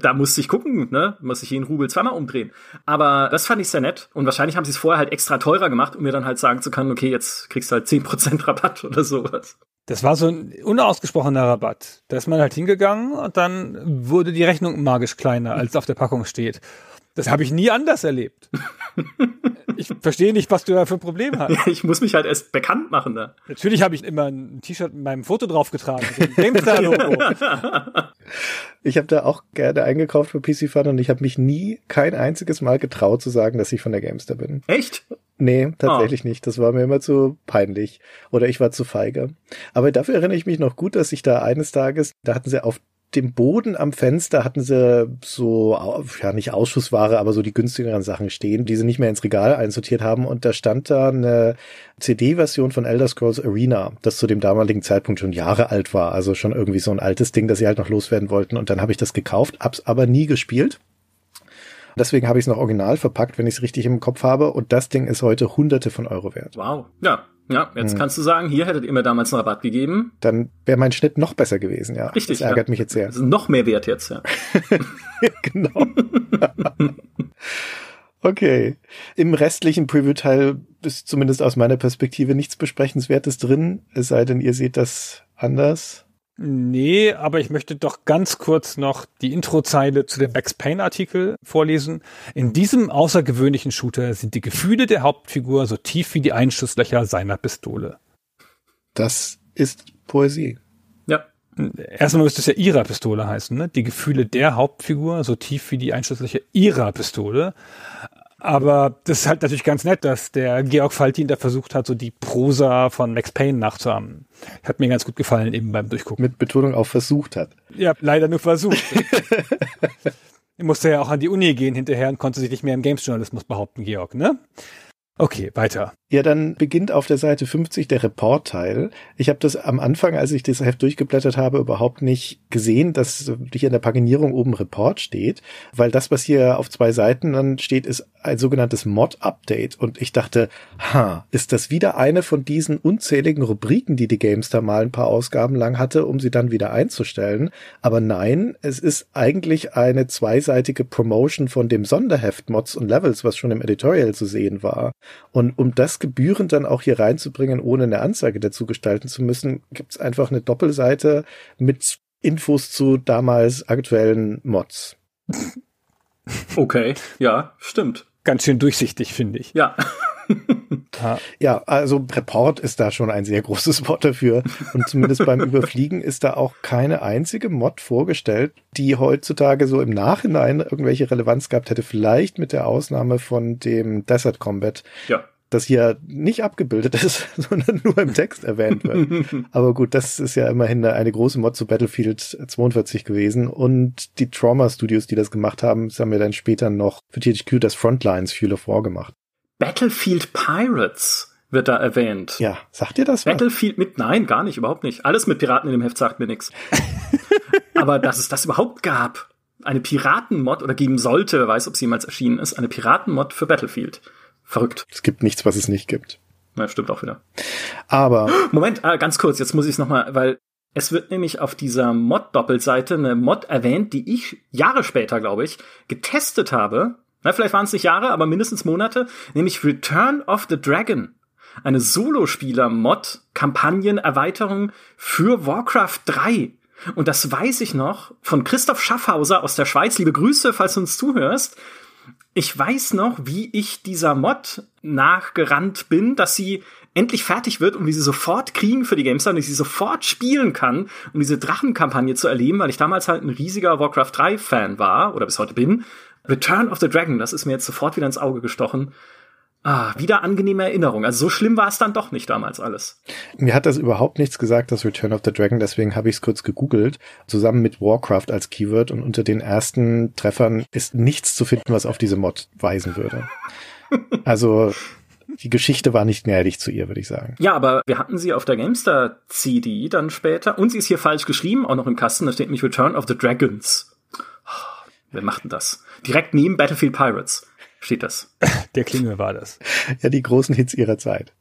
Da musste ich gucken, ne? Muss ich jeden Rubel zweimal umdrehen. Aber das fand ich sehr nett. Und wahrscheinlich haben sie es vorher halt extra teurer gemacht, um mir dann halt sagen zu können, okay, jetzt kriegst du halt 10% Rabatt <laughs> oder sowas. Das war so ein unausgesprochener Rabatt. Da ist man halt hingegangen und dann wurde die Rechnung magisch kleiner, als <laughs> auf der Packung steht. Das habe ich nie anders erlebt. Ich verstehe nicht, was du da für ein Problem hast. <laughs> Ich muss mich halt erst bekannt machen da. Natürlich habe ich immer ein T-Shirt mit meinem Foto draufgetragen, GameStar-Logo. <laughs> Ich habe da auch gerne eingekauft für PC Fun und ich habe mich nie kein einziges Mal getraut zu sagen, dass ich von der Gamester bin. Echt? Nee, tatsächlich nicht. Das war mir immer zu peinlich. Oder ich war zu feige. Aber dafür erinnere ich mich noch gut, dass ich da eines Tages, da hatten sie auf dem Boden am Fenster hatten sie so, ja nicht Ausschussware, aber so die günstigeren Sachen stehen, die sie nicht mehr ins Regal einsortiert haben. Und da stand da eine CD-Version von Elder Scrolls Arena, das zu dem damaligen Zeitpunkt schon Jahre alt war. Also schon irgendwie so ein altes Ding, das sie halt noch loswerden wollten. Und dann habe ich das gekauft, hab's aber nie gespielt. Deswegen habe ich es noch original verpackt, wenn ich es richtig im Kopf habe. Und das Ding ist heute hunderte von Euro wert. Wow. Ja. Ja, jetzt kannst du sagen, hier hättet ihr mir damals einen Rabatt gegeben. Dann wäre mein Schnitt noch besser gewesen, ja. Richtig. Das ärgert ja. mich jetzt sehr. Das ist noch mehr wert jetzt, ja. <laughs> genau. <laughs> okay. Im restlichen Preview-Teil ist zumindest aus meiner Perspektive nichts Besprechenswertes drin, es sei denn, ihr seht das anders. Nee, aber ich möchte doch ganz kurz noch die Introzeile zu dem Max Payne-Artikel vorlesen. In diesem außergewöhnlichen Shooter sind die Gefühle der Hauptfigur so tief wie die Einschusslöcher seiner Pistole. Das ist Poesie. Ja. Erstmal müsste es ja ihrer Pistole heißen, ne? Die Gefühle der Hauptfigur so tief wie die Einschusslöcher ihrer Pistole. Aber das ist halt natürlich ganz nett, dass der Georg Faltin da versucht hat, so die Prosa von Max Payne nachzuahmen. Hat mir ganz gut gefallen eben beim Durchgucken. Mit Betonung auf versucht hat. Ja, leider nur versucht. <laughs> er musste ja auch an die Uni gehen hinterher und konnte sich nicht mehr im Games-Journalismus behaupten, Georg, ne? Okay, weiter. Ja, dann beginnt auf der Seite 50 der Report-Teil. Ich habe das am Anfang, als ich das Heft durchgeblättert habe, überhaupt nicht gesehen, dass hier in der Paginierung oben Report steht, weil das, was hier auf zwei Seiten dann steht, ist ein sogenanntes Mod-Update. Und ich dachte, ha, ist das wieder eine von diesen unzähligen Rubriken, die die Gamestar mal ein paar Ausgaben lang hatte, um sie dann wieder einzustellen? Aber nein, es ist eigentlich eine zweiseitige Promotion von dem Sonderheft Mods und Levels, was schon im Editorial zu sehen war. Und um das gebührend dann auch hier reinzubringen, ohne eine Anzeige dazu gestalten zu müssen, gibt's einfach eine Doppelseite mit Infos zu damals aktuellen Mods. <laughs> Okay. Ja, stimmt. Ganz schön durchsichtig, finde ich. <laughs> Ja. Ja, also Report ist da schon ein sehr großes Wort dafür. Und zumindest beim <laughs> Überfliegen ist da auch keine einzige Mod vorgestellt, die heutzutage so im Nachhinein irgendwelche Relevanz gehabt hätte. Vielleicht mit der Ausnahme von dem Desert Combat, Ja. Das hier nicht abgebildet ist, <laughs> sondern nur im Text erwähnt wird. <laughs> Aber gut, das ist ja immerhin eine große Mod zu Battlefield 42 gewesen. Und die Trauma Studios, die das gemacht haben, das haben wir dann später noch für THQ das Frontlines Fuel of War gemacht. Battlefield Pirates wird da erwähnt. Ja, sagt ihr das? was? Battlefield mit, nein, gar nicht, überhaupt nicht. Alles mit Piraten in dem Heft sagt mir nichts. <laughs> Aber dass es das überhaupt gab, eine Piratenmod oder geben sollte, wer weiß, ob sie jemals erschienen ist, eine Piratenmod für Battlefield. Verrückt. Es gibt nichts, was es nicht gibt. Ja, stimmt auch wieder. Aber <gasps> Moment, ah, ganz kurz, jetzt muss ich es nochmal, weil es wird nämlich auf dieser Mod-Doppelseite eine Mod erwähnt, die ich Jahre später, glaube ich, getestet habe. Na, vielleicht waren es nicht Jahre, aber mindestens Monate, nämlich Return of the Dragon. Eine Solospieler-Mod, Kampagnen-Erweiterung für Warcraft 3. Und das weiß ich noch von Christoph Schaffhauser aus der Schweiz. Liebe Grüße, falls du uns zuhörst. Ich weiß noch, wie ich dieser Mod nachgerannt bin, dass sie endlich fertig wird und wie sie sofort kriegen für die GameStar und ich sie sofort spielen kann, um diese Drachenkampagne zu erleben, weil ich damals halt ein riesiger Warcraft 3 Fan war oder bis heute bin. Return of the Dragon, das ist mir jetzt sofort wieder ins Auge gestochen. Ah, wieder angenehme Erinnerung. Also so schlimm war es dann doch nicht damals alles. Mir hat das überhaupt nichts gesagt, das Return of the Dragon, deswegen habe ich es kurz gegoogelt, zusammen mit Warcraft als Keyword und unter den ersten Treffern ist nichts zu finden, was auf diese Mod weisen würde. <laughs> Also die Geschichte war nicht gnädig zu ihr, würde ich sagen. Ja, aber wir hatten sie auf der Gamestar CD dann später und sie ist hier falsch geschrieben, auch noch im Kasten, da steht nämlich Return of the Dragons. Oh, wer macht denn das? Direkt neben Battlefield Pirates steht das. <laughs> Der Klingel war das. Ja, die großen Hits ihrer Zeit.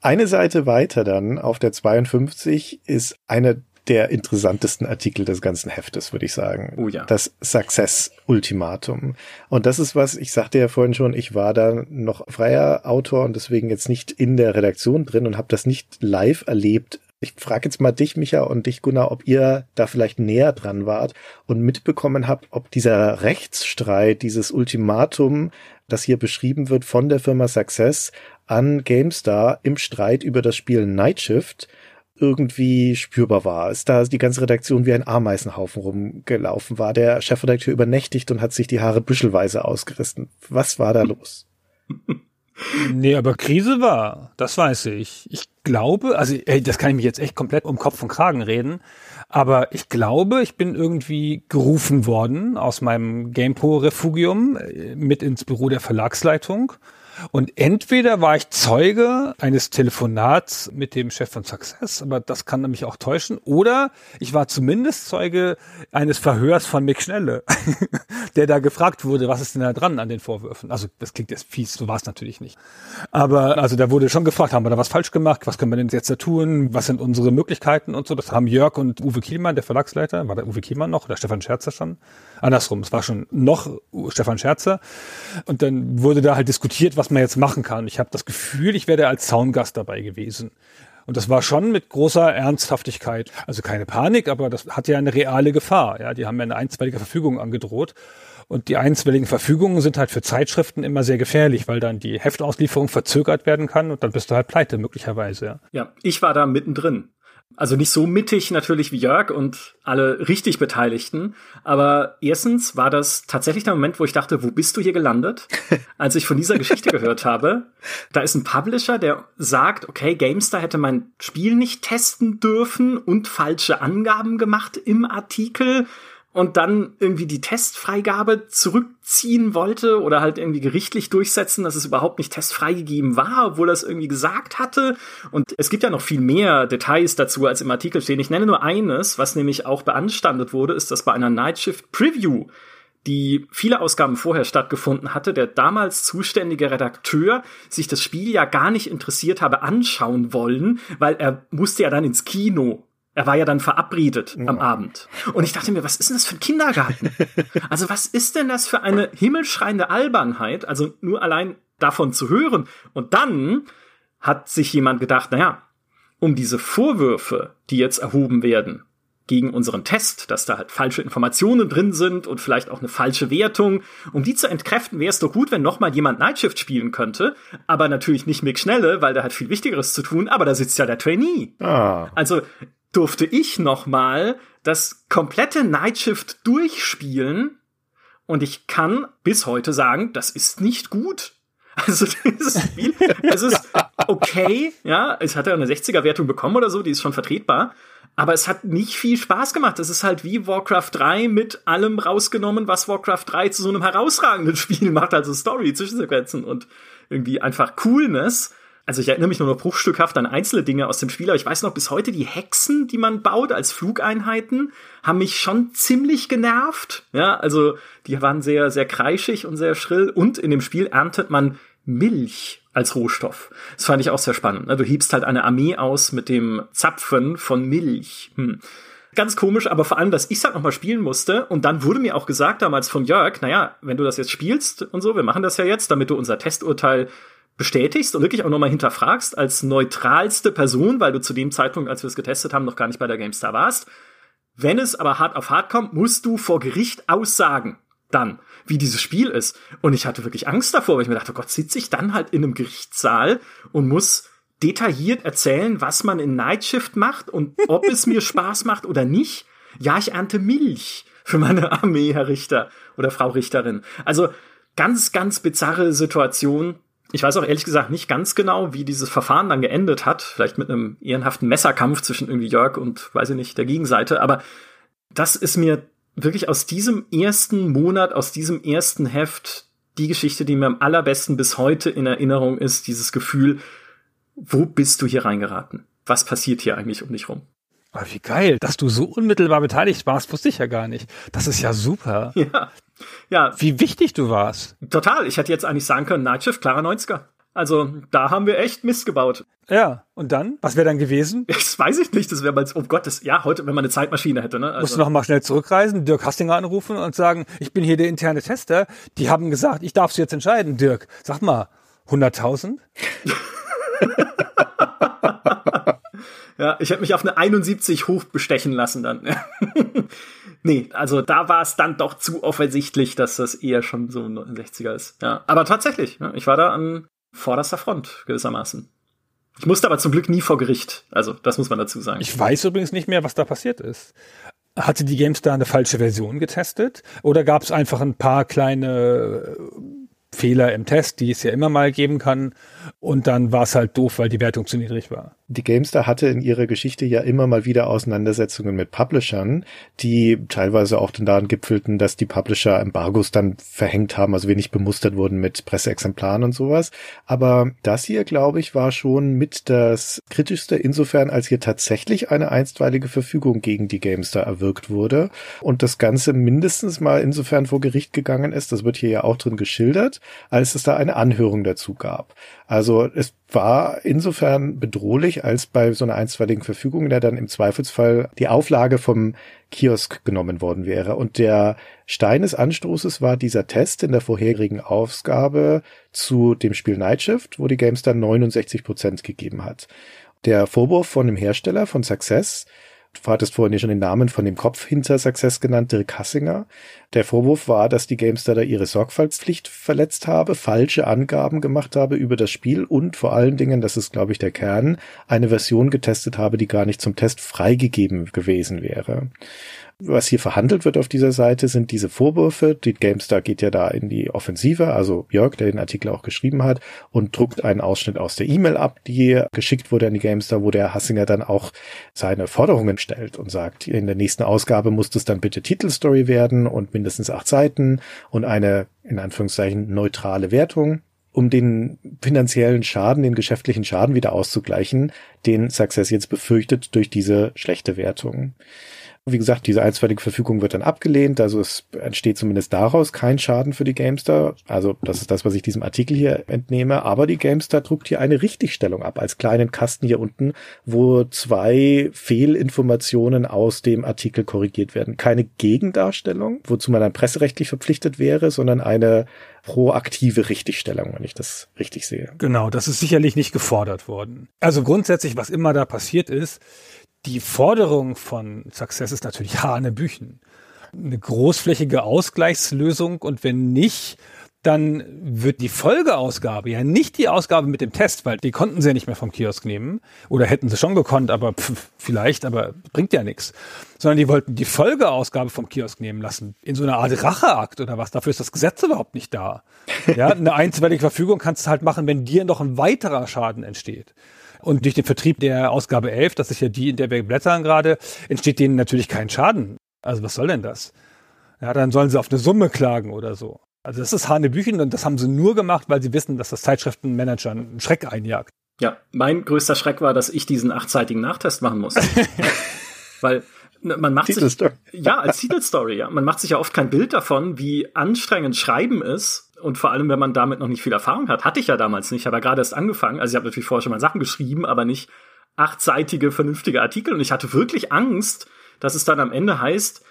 Eine Seite weiter dann auf der 52 ist eine der interessantesten Artikel des ganzen Heftes, würde ich sagen. Oh ja. Das Success Ultimatum. Und das ist was, ich sagte ja vorhin schon, ich war da noch freier Autor und deswegen jetzt nicht in der Redaktion drin und habe das nicht live erlebt. Ich frage jetzt mal dich, Micha, und dich, Gunnar, ob ihr da vielleicht näher dran wart und mitbekommen habt, ob dieser Rechtsstreit, dieses Ultimatum, das hier beschrieben wird von der Firma Success an GameStar im Streit über das Spiel Night Shift, irgendwie spürbar war. Ist da die ganze Redaktion wie ein Ameisenhaufen rumgelaufen war. Der Chefredakteur übernächtigt und hat sich die Haare büschelweise ausgerissen. Was war da los? <laughs> Nee, aber Krise war, das weiß ich. Ich glaube, also ey, das kann ich mich jetzt echt komplett um Kopf und Kragen reden, aber ich glaube, ich bin irgendwie gerufen worden aus meinem GamePro-Refugium äh, mit ins Büro der Verlagsleitung und entweder war ich Zeuge eines Telefonats mit dem Chef von Success, aber das kann nämlich auch täuschen, oder ich war zumindest Zeuge eines Verhörs von Mick Schnelle, <laughs> der da gefragt wurde, was ist denn da dran an den Vorwürfen? Also das klingt jetzt fies, so war es natürlich nicht. Aber also da wurde schon gefragt, haben wir da was falsch gemacht? Was können wir denn jetzt da tun? Was sind unsere Möglichkeiten und so? Das haben Jörg und Uwe Kielmann, der Verlagsleiter, war der Uwe Kielmann noch oder Stefan Scherzer schon? Andersrum, es war schon noch Stefan Scherzer. Und dann wurde da halt diskutiert, was man jetzt machen kann. Ich habe das Gefühl, ich wäre als Zaungast dabei gewesen. Und das war schon mit großer Ernsthaftigkeit. Also keine Panik, aber das hat ja eine reale Gefahr. Ja, die haben ja eine einstweilige Verfügung angedroht. Und die einstweiligen Verfügungen sind halt für Zeitschriften immer sehr gefährlich, weil dann die Heftauslieferung verzögert werden kann und dann bist du halt pleite, möglicherweise. Ja, ja ich war da mittendrin. Also nicht so mittig natürlich wie Jörg und alle richtig Beteiligten. Aber erstens war das tatsächlich der Moment, wo ich dachte, wo bist du hier gelandet? <laughs> Als ich von dieser Geschichte gehört habe. Da ist ein Publisher, der sagt, okay, GameStar hätte mein Spiel nicht testen dürfen und falsche Angaben gemacht im Artikel und dann irgendwie die Testfreigabe zurückziehen wollte oder halt irgendwie gerichtlich durchsetzen, dass es überhaupt nicht testfreigegeben war, obwohl er es irgendwie gesagt hatte. Und es gibt ja noch viel mehr Details dazu, als im Artikel stehen. Ich nenne nur eines, was nämlich auch beanstandet wurde, ist, dass bei einer Nightshift Preview die viele Ausgaben vorher stattgefunden hatte, der damals zuständige Redakteur sich das Spiel ja gar nicht interessiert habe anschauen wollen, weil er musste ja dann ins Kino er war ja dann verabredet ja. am Abend. Und ich dachte mir, was ist denn das für ein Kindergarten? <laughs> Also was ist denn das für eine himmelschreiende Albernheit? Also nur allein davon zu hören. Und dann hat sich jemand gedacht, naja, um diese Vorwürfe, die jetzt erhoben werden, gegen unseren Test, dass da halt falsche Informationen drin sind und vielleicht auch eine falsche Wertung. Um die zu entkräften, wäre es doch gut, wenn nochmal jemand Nightshift spielen könnte. Aber natürlich nicht Mick Schnelle, weil der hat viel Wichtigeres zu tun. Aber da sitzt ja der Trainee. Ah. Also durfte ich nochmal das komplette Nightshift durchspielen. Und ich kann bis heute sagen, das ist nicht gut. <laughs> Also dieses Spiel, es ist okay, ja, es hat ja eine 60er Wertung bekommen oder so, die ist schon vertretbar, aber es hat nicht viel Spaß gemacht. Es ist halt wie Warcraft 3 mit allem rausgenommen, was Warcraft 3 zu so einem herausragenden <laughs> Spiel macht, also Story, Zwischensequenzen und irgendwie einfach Coolness also ich erinnere mich nur noch bruchstückhaft an einzelne Dinge aus dem Spiel, aber ich weiß noch bis heute, die Hexen, die man baut als Flugeinheiten, haben mich schon ziemlich genervt. Ja, also die waren sehr, sehr kreischig und sehr schrill. Und in dem Spiel erntet man Milch als Rohstoff. Das fand ich auch sehr spannend. Ne? Du hebst halt eine Armee aus mit dem Zapfen von Milch. Hm. Ganz komisch, aber vor allem, dass ich halt nochmal spielen musste. Und dann wurde mir auch gesagt damals von Jörg, naja, wenn du das jetzt spielst und so, wir machen das ja jetzt, damit du unser Testurteil bestätigst und wirklich auch nochmal hinterfragst als neutralste Person, weil du zu dem Zeitpunkt, als wir es getestet haben, noch gar nicht bei der GameStar warst. Wenn es aber hart auf hart kommt, musst du vor Gericht aussagen. Dann, wie dieses Spiel ist. Und ich hatte wirklich Angst davor, weil ich mir dachte, oh Gott, sitze ich dann halt in einem Gerichtssaal und muss detailliert erzählen, was man in Nightshift macht und ob es mir <laughs> Spaß macht oder nicht. Ja, ich ernte Milch für meine Armee, Herr Richter oder Frau Richterin. Also ganz, ganz bizarre Situation. Ich weiß auch ehrlich gesagt nicht ganz genau, wie dieses Verfahren dann geendet hat. Vielleicht mit einem ehrenhaften Messerkampf zwischen irgendwie Jörg und, weiß ich nicht, der Gegenseite. Aber das ist mir wirklich aus diesem ersten Monat, aus diesem ersten Heft die Geschichte, die mir am allerbesten bis heute in Erinnerung ist, dieses Gefühl, wo bist du hier reingeraten? Was passiert hier eigentlich um dich rum? Aber wie geil, dass du so unmittelbar beteiligt warst, wusste ich ja gar nicht. Das ist ja super. Ja. Ja. Wie wichtig du warst. Total. Ich hätte jetzt eigentlich sagen können, Nightshift, klarer 90er. Also, da haben wir echt Mist gebaut. Ja, und dann? Was wäre dann gewesen? <laughs> Das weiß ich nicht. Das wäre mal, oh Gott, das, ja, heute, wenn man eine Zeitmaschine hätte, ne? Also. Musst du noch mal schnell zurückreisen, Dirk Hastinger anrufen und sagen, ich bin hier der interne Tester. Die haben gesagt, ich darf es jetzt entscheiden, Dirk. Sag mal, 100.000? <laughs> ja, ich hätte mich auf eine 71 hoch bestechen lassen dann. <laughs> nee, also da war es dann doch zu offensichtlich, dass das eher schon so ein 60er ist. Ja, aber tatsächlich, ich war da an vorderster Front gewissermaßen. Ich musste aber zum Glück nie vor Gericht. Also, das muss man dazu sagen. Ich weiß übrigens nicht mehr, was da passiert ist. Hatte die GameStar eine falsche Version getestet? Oder gab es einfach ein paar kleine Fehler im Test, die es ja immer mal geben kann. Und dann war es halt doof, weil die Wertung zu niedrig war. Die GameStar hatte in ihrer Geschichte ja immer mal wieder Auseinandersetzungen mit Publishern, die teilweise auch dann daran gipfelten, dass die Publisher Embargos dann verhängt haben, also wenig bemustert wurden mit Presseexemplaren und sowas. Aber das hier, glaube ich, war schon mit das kritischste insofern, als hier tatsächlich eine einstweilige Verfügung gegen die GameStar erwirkt wurde und das Ganze mindestens mal insofern vor Gericht gegangen ist, das wird hier ja auch drin geschildert, als es da eine Anhörung dazu gab. Also es war insofern bedrohlich, als bei so einer einstweiligen Verfügung, der dann im Zweifelsfall die Auflage vom Kiosk genommen worden wäre. Und der Stein des Anstoßes war dieser Test in der vorherigen Ausgabe zu dem Spiel Nightshift, wo die GameStar 69 Prozent gegeben hat. Der Vorwurf von dem Hersteller von Success Du hattest vorhin ja schon den Namen von dem Kopf hinter Success genannt, Dirk Hassinger. Der Vorwurf war, dass die Gamestar da ihre Sorgfaltspflicht verletzt habe, falsche Angaben gemacht habe über das Spiel und vor allen Dingen, das ist glaube ich der Kern, eine Version getestet habe, die gar nicht zum Test freigegeben gewesen wäre. Was hier verhandelt wird auf dieser Seite sind diese Vorwürfe. Die GameStar geht ja da in die Offensive, also Jörg, der den Artikel auch geschrieben hat, und druckt einen Ausschnitt aus der E-Mail ab, die geschickt wurde an die GameStar, wo der Hassinger dann auch seine Forderungen stellt und sagt, in der nächsten Ausgabe muss es dann bitte Titelstory werden und mindestens acht Seiten und eine, in Anführungszeichen, neutrale Wertung um den finanziellen Schaden, den geschäftlichen Schaden wieder auszugleichen, den Success jetzt befürchtet durch diese schlechte Wertung. Wie gesagt, diese einstweilige Verfügung wird dann abgelehnt, also es entsteht zumindest daraus kein Schaden für die Gamestar. Also das ist das, was ich diesem Artikel hier entnehme. Aber die Gamestar druckt hier eine Richtigstellung ab als kleinen Kasten hier unten, wo zwei Fehlinformationen aus dem Artikel korrigiert werden. Keine Gegendarstellung, wozu man dann presserechtlich verpflichtet wäre, sondern eine proaktive Richtigstellung, wenn ich das richtig sehe. Genau, das ist sicherlich nicht gefordert worden. Also grundsätzlich, was immer da passiert ist, die Forderung von Success ist natürlich Hanebüchen. Eine großflächige Ausgleichslösung und wenn nicht, dann wird die Folgeausgabe ja nicht die Ausgabe mit dem Test, weil die konnten sie ja nicht mehr vom Kiosk nehmen. Oder hätten sie schon gekonnt, aber pf, vielleicht, aber bringt ja nichts. Sondern die wollten die Folgeausgabe vom Kiosk nehmen lassen. In so einer Art Racheakt oder was. Dafür ist das Gesetz überhaupt nicht da. Ja, eine einstweilige Verfügung kannst du halt machen, wenn dir noch ein weiterer Schaden entsteht. Und durch den Vertrieb der Ausgabe 11, das ist ja die, in der wir blättern gerade, entsteht denen natürlich kein Schaden. Also was soll denn das? Ja, dann sollen sie auf eine Summe klagen oder so. Also das ist Hanebüchen und das haben sie nur gemacht, weil sie wissen, dass das Zeitschriftenmanager einen Schreck einjagt. Ja, mein größter Schreck war, dass ich diesen achtseitigen Nachtest machen muss. <laughs> weil man macht sich ja als Titelstory, ja, man macht sich ja oft kein Bild davon, wie anstrengend Schreiben ist und vor allem, wenn man damit noch nicht viel Erfahrung hat, hatte ich ja damals nicht. Ja gerade erst angefangen. Also ich habe natürlich vorher schon mal Sachen geschrieben, aber nicht achtseitige, vernünftige Artikel. Und ich hatte wirklich Angst, dass es dann am Ende heißt,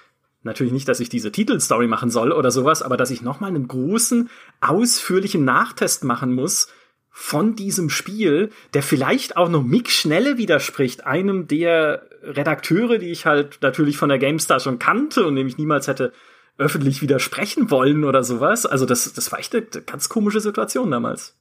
natürlich nicht, dass ich diese Titelstory machen soll oder sowas, aber dass ich nochmal einen großen, ausführlichen Nachtest machen muss von diesem Spiel, der vielleicht auch noch Mick Schnelle widerspricht, einem der Redakteure, die ich halt natürlich von der GameStar schon kannte und dem ich niemals hätte öffentlich widersprechen wollen oder sowas. Also das, das war echt eine ganz komische Situation damals.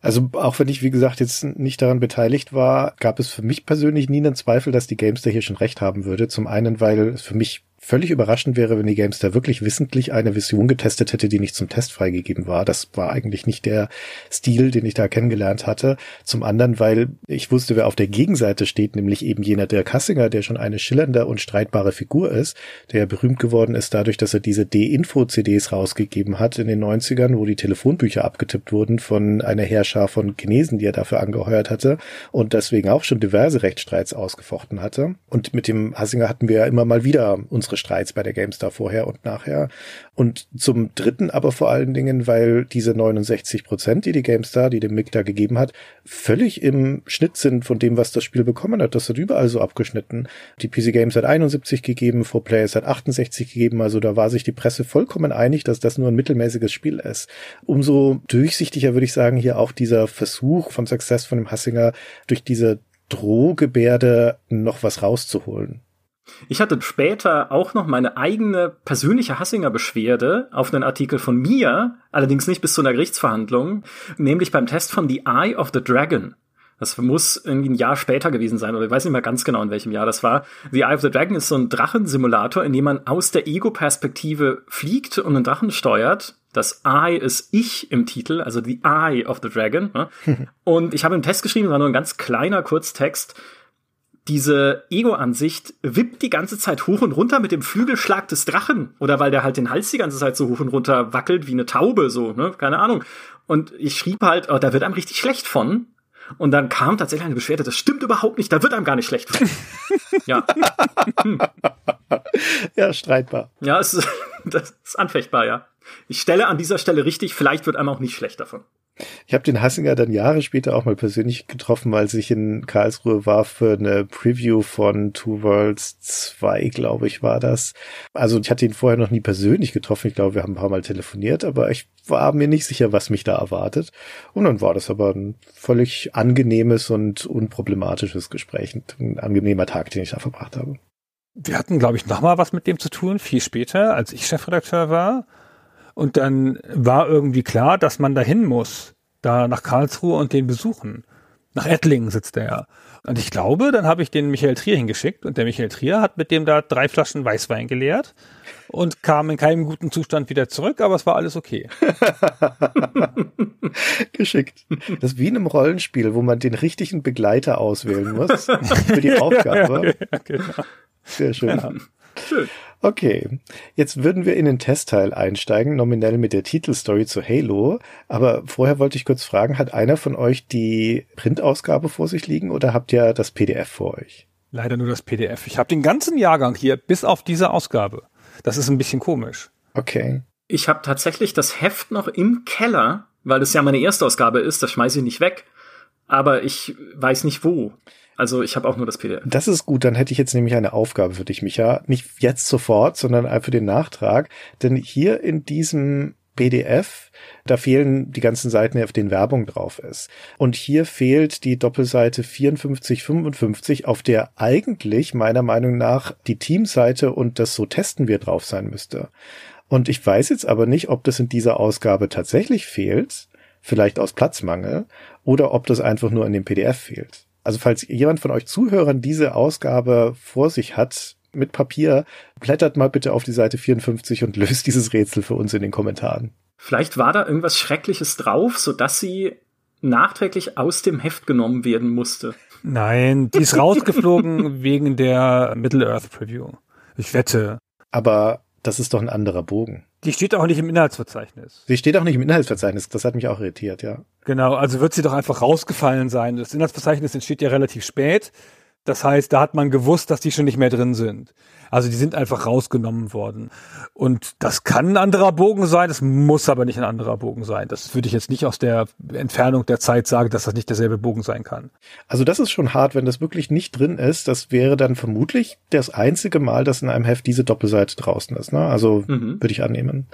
Also auch wenn ich, wie gesagt, jetzt nicht daran beteiligt war, gab es für mich persönlich nie einen Zweifel, dass die Gamester hier schon recht haben würde. Zum einen, weil es für mich völlig überraschend wäre, wenn die Gamester wirklich wissentlich eine Vision getestet hätte, die nicht zum Test freigegeben war. Das war eigentlich nicht der Stil, den ich da kennengelernt hatte. Zum anderen, weil ich wusste, wer auf der Gegenseite steht, nämlich eben jener der Kassinger, der schon eine schillernde und streitbare Figur ist, der berühmt geworden ist dadurch, dass er diese D-Info-CDs rausgegeben hat in den 90ern, wo die Telefonbücher abgetippt wurden von einer Herrscher von Chinesen, die er dafür angeheuert hatte und deswegen auch schon diverse Rechtsstreits ausgefochten hatte. Und mit dem Hassinger hatten wir ja immer mal wieder unsere Streits bei der GameStar vorher und nachher. Und zum dritten aber vor allen Dingen, weil diese 69 Prozent, die die GameStar, die dem Mick da gegeben hat, völlig im Schnitt sind von dem, was das Spiel bekommen hat. Das hat überall so abgeschnitten. Die PC Games hat 71 gegeben, 4Players hat 68 gegeben. Also da war sich die Presse vollkommen einig, dass das nur ein mittelmäßiges Spiel ist. Umso durchsichtiger würde ich sagen, hier auch dieser Versuch von Success von dem Hassinger durch diese Drohgebärde noch was rauszuholen. Ich hatte später auch noch meine eigene persönliche Hassinger-Beschwerde auf einen Artikel von mir, allerdings nicht bis zu einer Gerichtsverhandlung, nämlich beim Test von The Eye of the Dragon. Das muss irgendwie ein Jahr später gewesen sein, oder ich weiß nicht mehr ganz genau, in welchem Jahr das war. The Eye of the Dragon ist so ein Drachensimulator, in dem man aus der Ego-Perspektive fliegt und einen Drachen steuert. Das Eye ist ich im Titel, also The Eye of the Dragon. Ne? <laughs> und ich habe einen Test geschrieben, war nur ein ganz kleiner Kurztext, diese Ego-Ansicht wippt die ganze Zeit hoch und runter mit dem Flügelschlag des Drachen. Oder weil der halt den Hals die ganze Zeit so hoch und runter wackelt wie eine Taube, so, ne? Keine Ahnung. Und ich schrieb halt, oh, da wird einem richtig schlecht von. Und dann kam tatsächlich eine Beschwerde, das stimmt überhaupt nicht, da wird einem gar nicht schlecht von. <laughs> ja. Hm. Ja, streitbar. Ja, es <laughs> das ist anfechtbar, ja. Ich stelle an dieser Stelle richtig, vielleicht wird einem auch nicht schlecht davon. Ich habe den Hassinger dann Jahre später auch mal persönlich getroffen, als ich in Karlsruhe war für eine Preview von Two Worlds 2, glaube ich, war das. Also ich hatte ihn vorher noch nie persönlich getroffen. Ich glaube, wir haben ein paar Mal telefoniert, aber ich war mir nicht sicher, was mich da erwartet. Und dann war das aber ein völlig angenehmes und unproblematisches Gespräch. Ein angenehmer Tag, den ich da verbracht habe. Wir hatten, glaube ich, noch mal was mit dem zu tun, viel später, als ich Chefredakteur war. Und dann war irgendwie klar, dass man dahin muss, da nach Karlsruhe und den besuchen. Nach Ettlingen sitzt er ja. Und ich glaube, dann habe ich den Michael Trier hingeschickt und der Michael Trier hat mit dem da drei Flaschen Weißwein geleert und kam in keinem guten Zustand wieder zurück, aber es war alles okay. <laughs> Geschickt. Das ist wie in einem Rollenspiel, wo man den richtigen Begleiter auswählen muss für die <laughs> Aufgabe. ja, genau. Sehr schön. Ja. Schön. Okay, jetzt würden wir in den Testteil einsteigen, nominell mit der Titelstory zu Halo. Aber vorher wollte ich kurz fragen, hat einer von euch die Printausgabe vor sich liegen oder habt ihr das PDF vor euch? Leider nur das PDF. Ich habe den ganzen Jahrgang hier bis auf diese Ausgabe. Das ist ein bisschen komisch. Okay. Ich habe tatsächlich das Heft noch im Keller, weil das ja meine Erstausgabe ist. Das schmeiße ich nicht weg. Aber ich weiß nicht wo. Also ich habe auch nur das PDF. Das ist gut, dann hätte ich jetzt nämlich eine Aufgabe für dich, Micha. Nicht jetzt sofort, sondern für den Nachtrag. Denn hier in diesem PDF, da fehlen die ganzen Seiten, auf denen Werbung drauf ist. Und hier fehlt die Doppelseite 5455, auf der eigentlich meiner Meinung nach die Teamseite und das so testen wir drauf sein müsste. Und ich weiß jetzt aber nicht, ob das in dieser Ausgabe tatsächlich fehlt, vielleicht aus Platzmangel, oder ob das einfach nur in dem PDF fehlt. Also falls jemand von euch Zuhörern diese Ausgabe vor sich hat mit Papier, blättert mal bitte auf die Seite 54 und <laughs> löst dieses Rätsel für uns in den Kommentaren. Vielleicht war da irgendwas Schreckliches drauf, so dass sie nachträglich aus dem Heft genommen werden musste. Nein, die ist <laughs> rausgeflogen wegen der Middle-earth Preview. Ich wette. Aber das ist doch ein anderer Bogen. Die steht auch nicht im Inhaltsverzeichnis. Sie steht auch nicht im Inhaltsverzeichnis. Das hat mich auch irritiert, ja. Genau, also wird sie doch einfach rausgefallen sein. Das Inhaltsverzeichnis entsteht ja relativ spät. Das heißt, da hat man gewusst, dass die schon nicht mehr drin sind. Also die sind einfach rausgenommen worden. Und das kann ein anderer Bogen sein, das muss aber nicht ein anderer Bogen sein. Das würde ich jetzt nicht aus der Entfernung der Zeit sagen, dass das nicht derselbe Bogen sein kann. Also das ist schon hart, wenn das wirklich nicht drin ist. Das wäre dann vermutlich das einzige Mal, dass in einem Heft diese Doppelseite draußen ist. Ne? Also mhm. würde ich annehmen.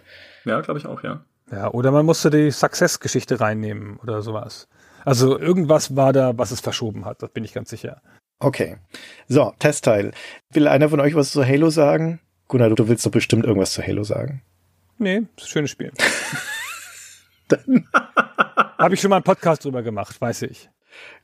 Ja, glaube ich auch, ja. Ja, oder man musste die Success-Geschichte reinnehmen oder sowas. Also irgendwas war da, was es verschoben hat, das bin ich ganz sicher. Okay. So, Testteil. Will einer von euch was zu Halo sagen? Gunnar, du willst doch bestimmt irgendwas zu Halo sagen. Nee, ist ein schönes Spiel. <laughs> <laughs> Habe ich schon mal einen Podcast drüber gemacht, weiß ich.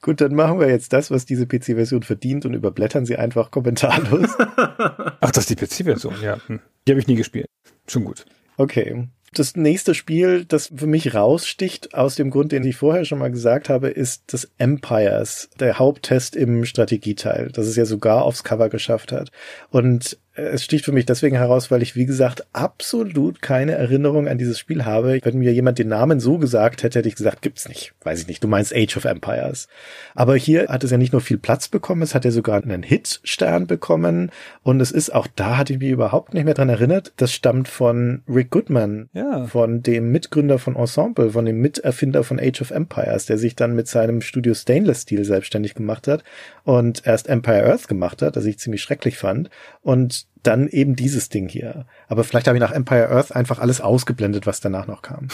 Gut, dann machen wir jetzt das, was diese PC-Version verdient und überblättern sie einfach kommentarlos. Ach, das ist die PC-Version, ja. Hm. Die habe ich nie gespielt. Schon gut. Okay. Das nächste Spiel, das für mich raussticht, aus dem Grund, den ich vorher schon mal gesagt habe, ist das Empires, der Haupttest im Strategieteil, das es ja sogar aufs Cover geschafft hat. Und es sticht für mich deswegen heraus, weil ich, wie gesagt, absolut keine Erinnerung an dieses Spiel habe. Wenn mir jemand den Namen so gesagt hätte, hätte ich gesagt, gibt's nicht. Weiß ich nicht. Du meinst Age of Empires. Aber hier hat es ja nicht nur viel Platz bekommen, es hat ja sogar einen Hit-Stern bekommen. Und es ist auch da, hatte ich mich überhaupt nicht mehr dran erinnert. Das stammt von Rick Goodman, ja. von dem Mitgründer von Ensemble, von dem Miterfinder von Age of Empires, der sich dann mit seinem Studio Stainless Steel selbstständig gemacht hat und erst Empire Earth gemacht hat, das ich ziemlich schrecklich fand. Und dann eben dieses Ding hier. Aber vielleicht habe ich nach Empire Earth einfach alles ausgeblendet, was danach noch kam.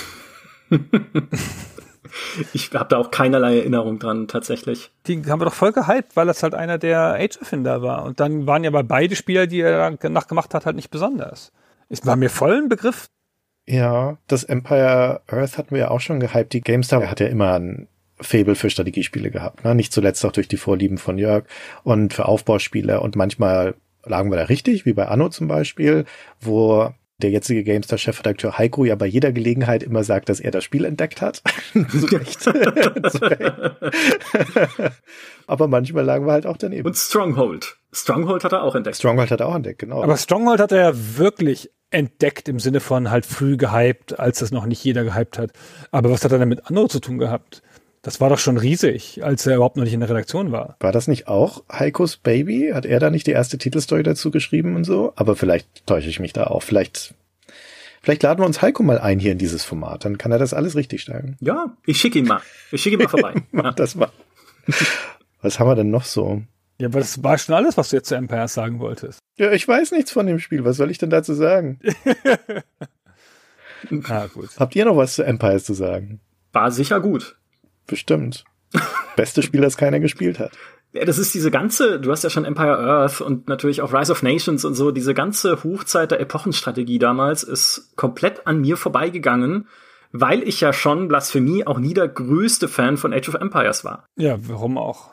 <laughs> ich habe da auch keinerlei Erinnerung dran, tatsächlich. Die haben wir doch voll gehypt, weil das halt einer der Age-Erfinder war. Und dann waren ja bei beide Spieler, die er danach gemacht hat, halt nicht besonders. Ist war mir voll ein Begriff. Ja, das Empire Earth hatten wir ja auch schon gehypt. Die GameStar hat ja immer ein Fable für Strategiespiele gehabt. Ne? Nicht zuletzt auch durch die Vorlieben von Jörg und für Aufbauspiele und manchmal lagen wir da richtig, wie bei Anno zum Beispiel, wo der jetzige GameStar-Chefredakteur Heiko ja bei jeder Gelegenheit immer sagt, dass er das Spiel entdeckt hat. <laughs> <laughs> Zu Recht. Aber manchmal lagen wir halt auch daneben. Und Stronghold. Stronghold hat er auch entdeckt. Stronghold hat er auch entdeckt, genau. Aber Stronghold hat er ja wirklich entdeckt im Sinne von halt früh gehypt, als das noch nicht jeder gehypt hat. Aber was hat er denn mit Anno zu tun gehabt? Das war doch schon riesig, als er überhaupt noch nicht in der Redaktion war. War das nicht auch Heikos Baby? Hat er da nicht die erste Titelstory dazu geschrieben und so? Aber vielleicht täusche ich mich da auch. Vielleicht, vielleicht laden wir uns Heiko mal ein hier in dieses Format. Dann kann er das alles richtig stellen. Ja, ich schicke ihn mal. Ich schicke ihn mal vorbei. <laughs> Mach das mal. Was haben wir denn noch so? Ja, aber das war schon alles, was du jetzt zu Empires sagen wolltest. Ja, ich weiß nichts von dem Spiel. Was soll ich denn dazu sagen? <laughs> ah, gut. Habt ihr noch was zu Empires zu sagen? War sicher gut. Bestimmt. Beste Spiel, das keiner gespielt hat. Ja, das ist diese ganze, du hast ja schon Empire Earth und natürlich auch Rise of Nations und so, diese ganze Hochzeit der Epochenstrategie damals ist komplett an mir vorbeigegangen, weil ich ja schon Blasphemie auch nie der größte Fan von Age of Empires war. Ja, warum auch?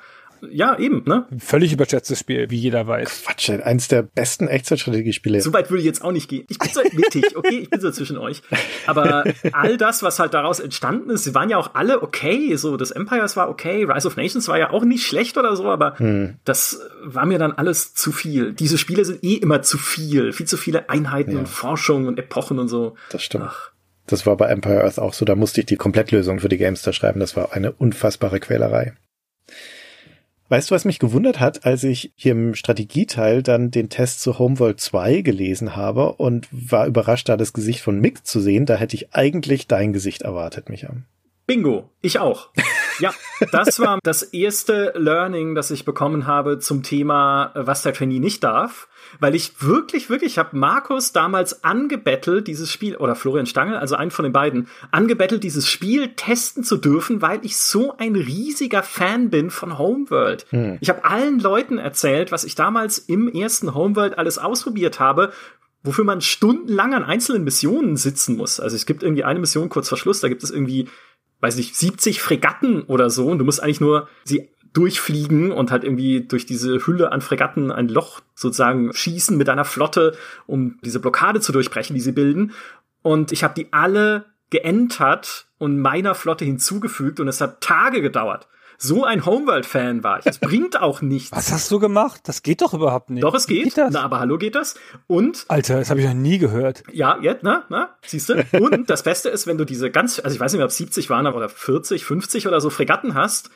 Ja, eben, ne? Völlig überschätztes Spiel, wie jeder weiß. Quatsch, eins der besten Echtzeitstrategiespiele. So weit würde ich jetzt auch nicht gehen. Ich bin so mittig, <laughs> okay, ich bin so zwischen euch. Aber all das, was halt daraus entstanden ist, sie waren ja auch alle okay. So, das Empires war okay, Rise of Nations war ja auch nicht schlecht oder so, aber hm. das war mir dann alles zu viel. Diese Spiele sind eh immer zu viel. Viel zu viele Einheiten ja. und Forschung und Epochen und so. Das stimmt. Ach. Das war bei Empire Earth auch so. Da musste ich die Komplettlösung für die Gamester schreiben. Das war eine unfassbare Quälerei. Weißt du, was mich gewundert hat, als ich hier im Strategieteil dann den Test zu Homeworld 2 gelesen habe und war überrascht, da das Gesicht von Mick zu sehen. Da hätte ich eigentlich dein Gesicht erwartet, Micha. Bingo, ich auch. Ja, das war das erste Learning, das ich bekommen habe zum Thema, was der Trainee nicht darf weil ich wirklich, wirklich, ich habe Markus damals angebettelt, dieses Spiel, oder Florian Stangel, also einen von den beiden, angebettelt, dieses Spiel testen zu dürfen, weil ich so ein riesiger Fan bin von Homeworld. Hm. Ich habe allen Leuten erzählt, was ich damals im ersten Homeworld alles ausprobiert habe, wofür man stundenlang an einzelnen Missionen sitzen muss. Also es gibt irgendwie eine Mission kurz vor Schluss, da gibt es irgendwie weiß nicht, 70 Fregatten oder so und du musst eigentlich nur sie durchfliegen und halt irgendwie durch diese Hülle an Fregatten ein Loch sozusagen schießen mit einer Flotte, um diese Blockade zu durchbrechen, die sie bilden. Und ich habe die alle geentert und meiner Flotte hinzugefügt und es hat Tage gedauert. So ein Homeworld-Fan war ich. Es <laughs> bringt auch nichts. Was hast du gemacht? Das geht doch überhaupt nicht. Doch, es geht. geht das? Na, aber hallo geht das. Und. Alter, das habe ich noch nie gehört. Ja, jetzt, na, na, siehst du? Und das Beste ist, wenn du diese ganz, also ich weiß nicht mehr, ob 70 waren, aber oder 40, 50 oder so Fregatten hast,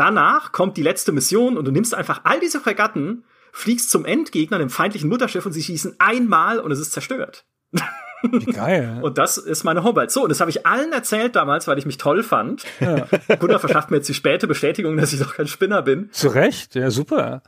Danach kommt die letzte Mission und du nimmst einfach all diese Fregatten, fliegst zum Endgegner, dem feindlichen Mutterschiff und sie schießen einmal und es ist zerstört. <laughs> Wie geil. <laughs> und das ist meine Hobart. So, und das habe ich allen erzählt damals, weil ich mich toll fand. Ja. Gunnar verschafft mir jetzt die späte Bestätigung, dass ich doch kein Spinner bin. Zu Recht, ja, super.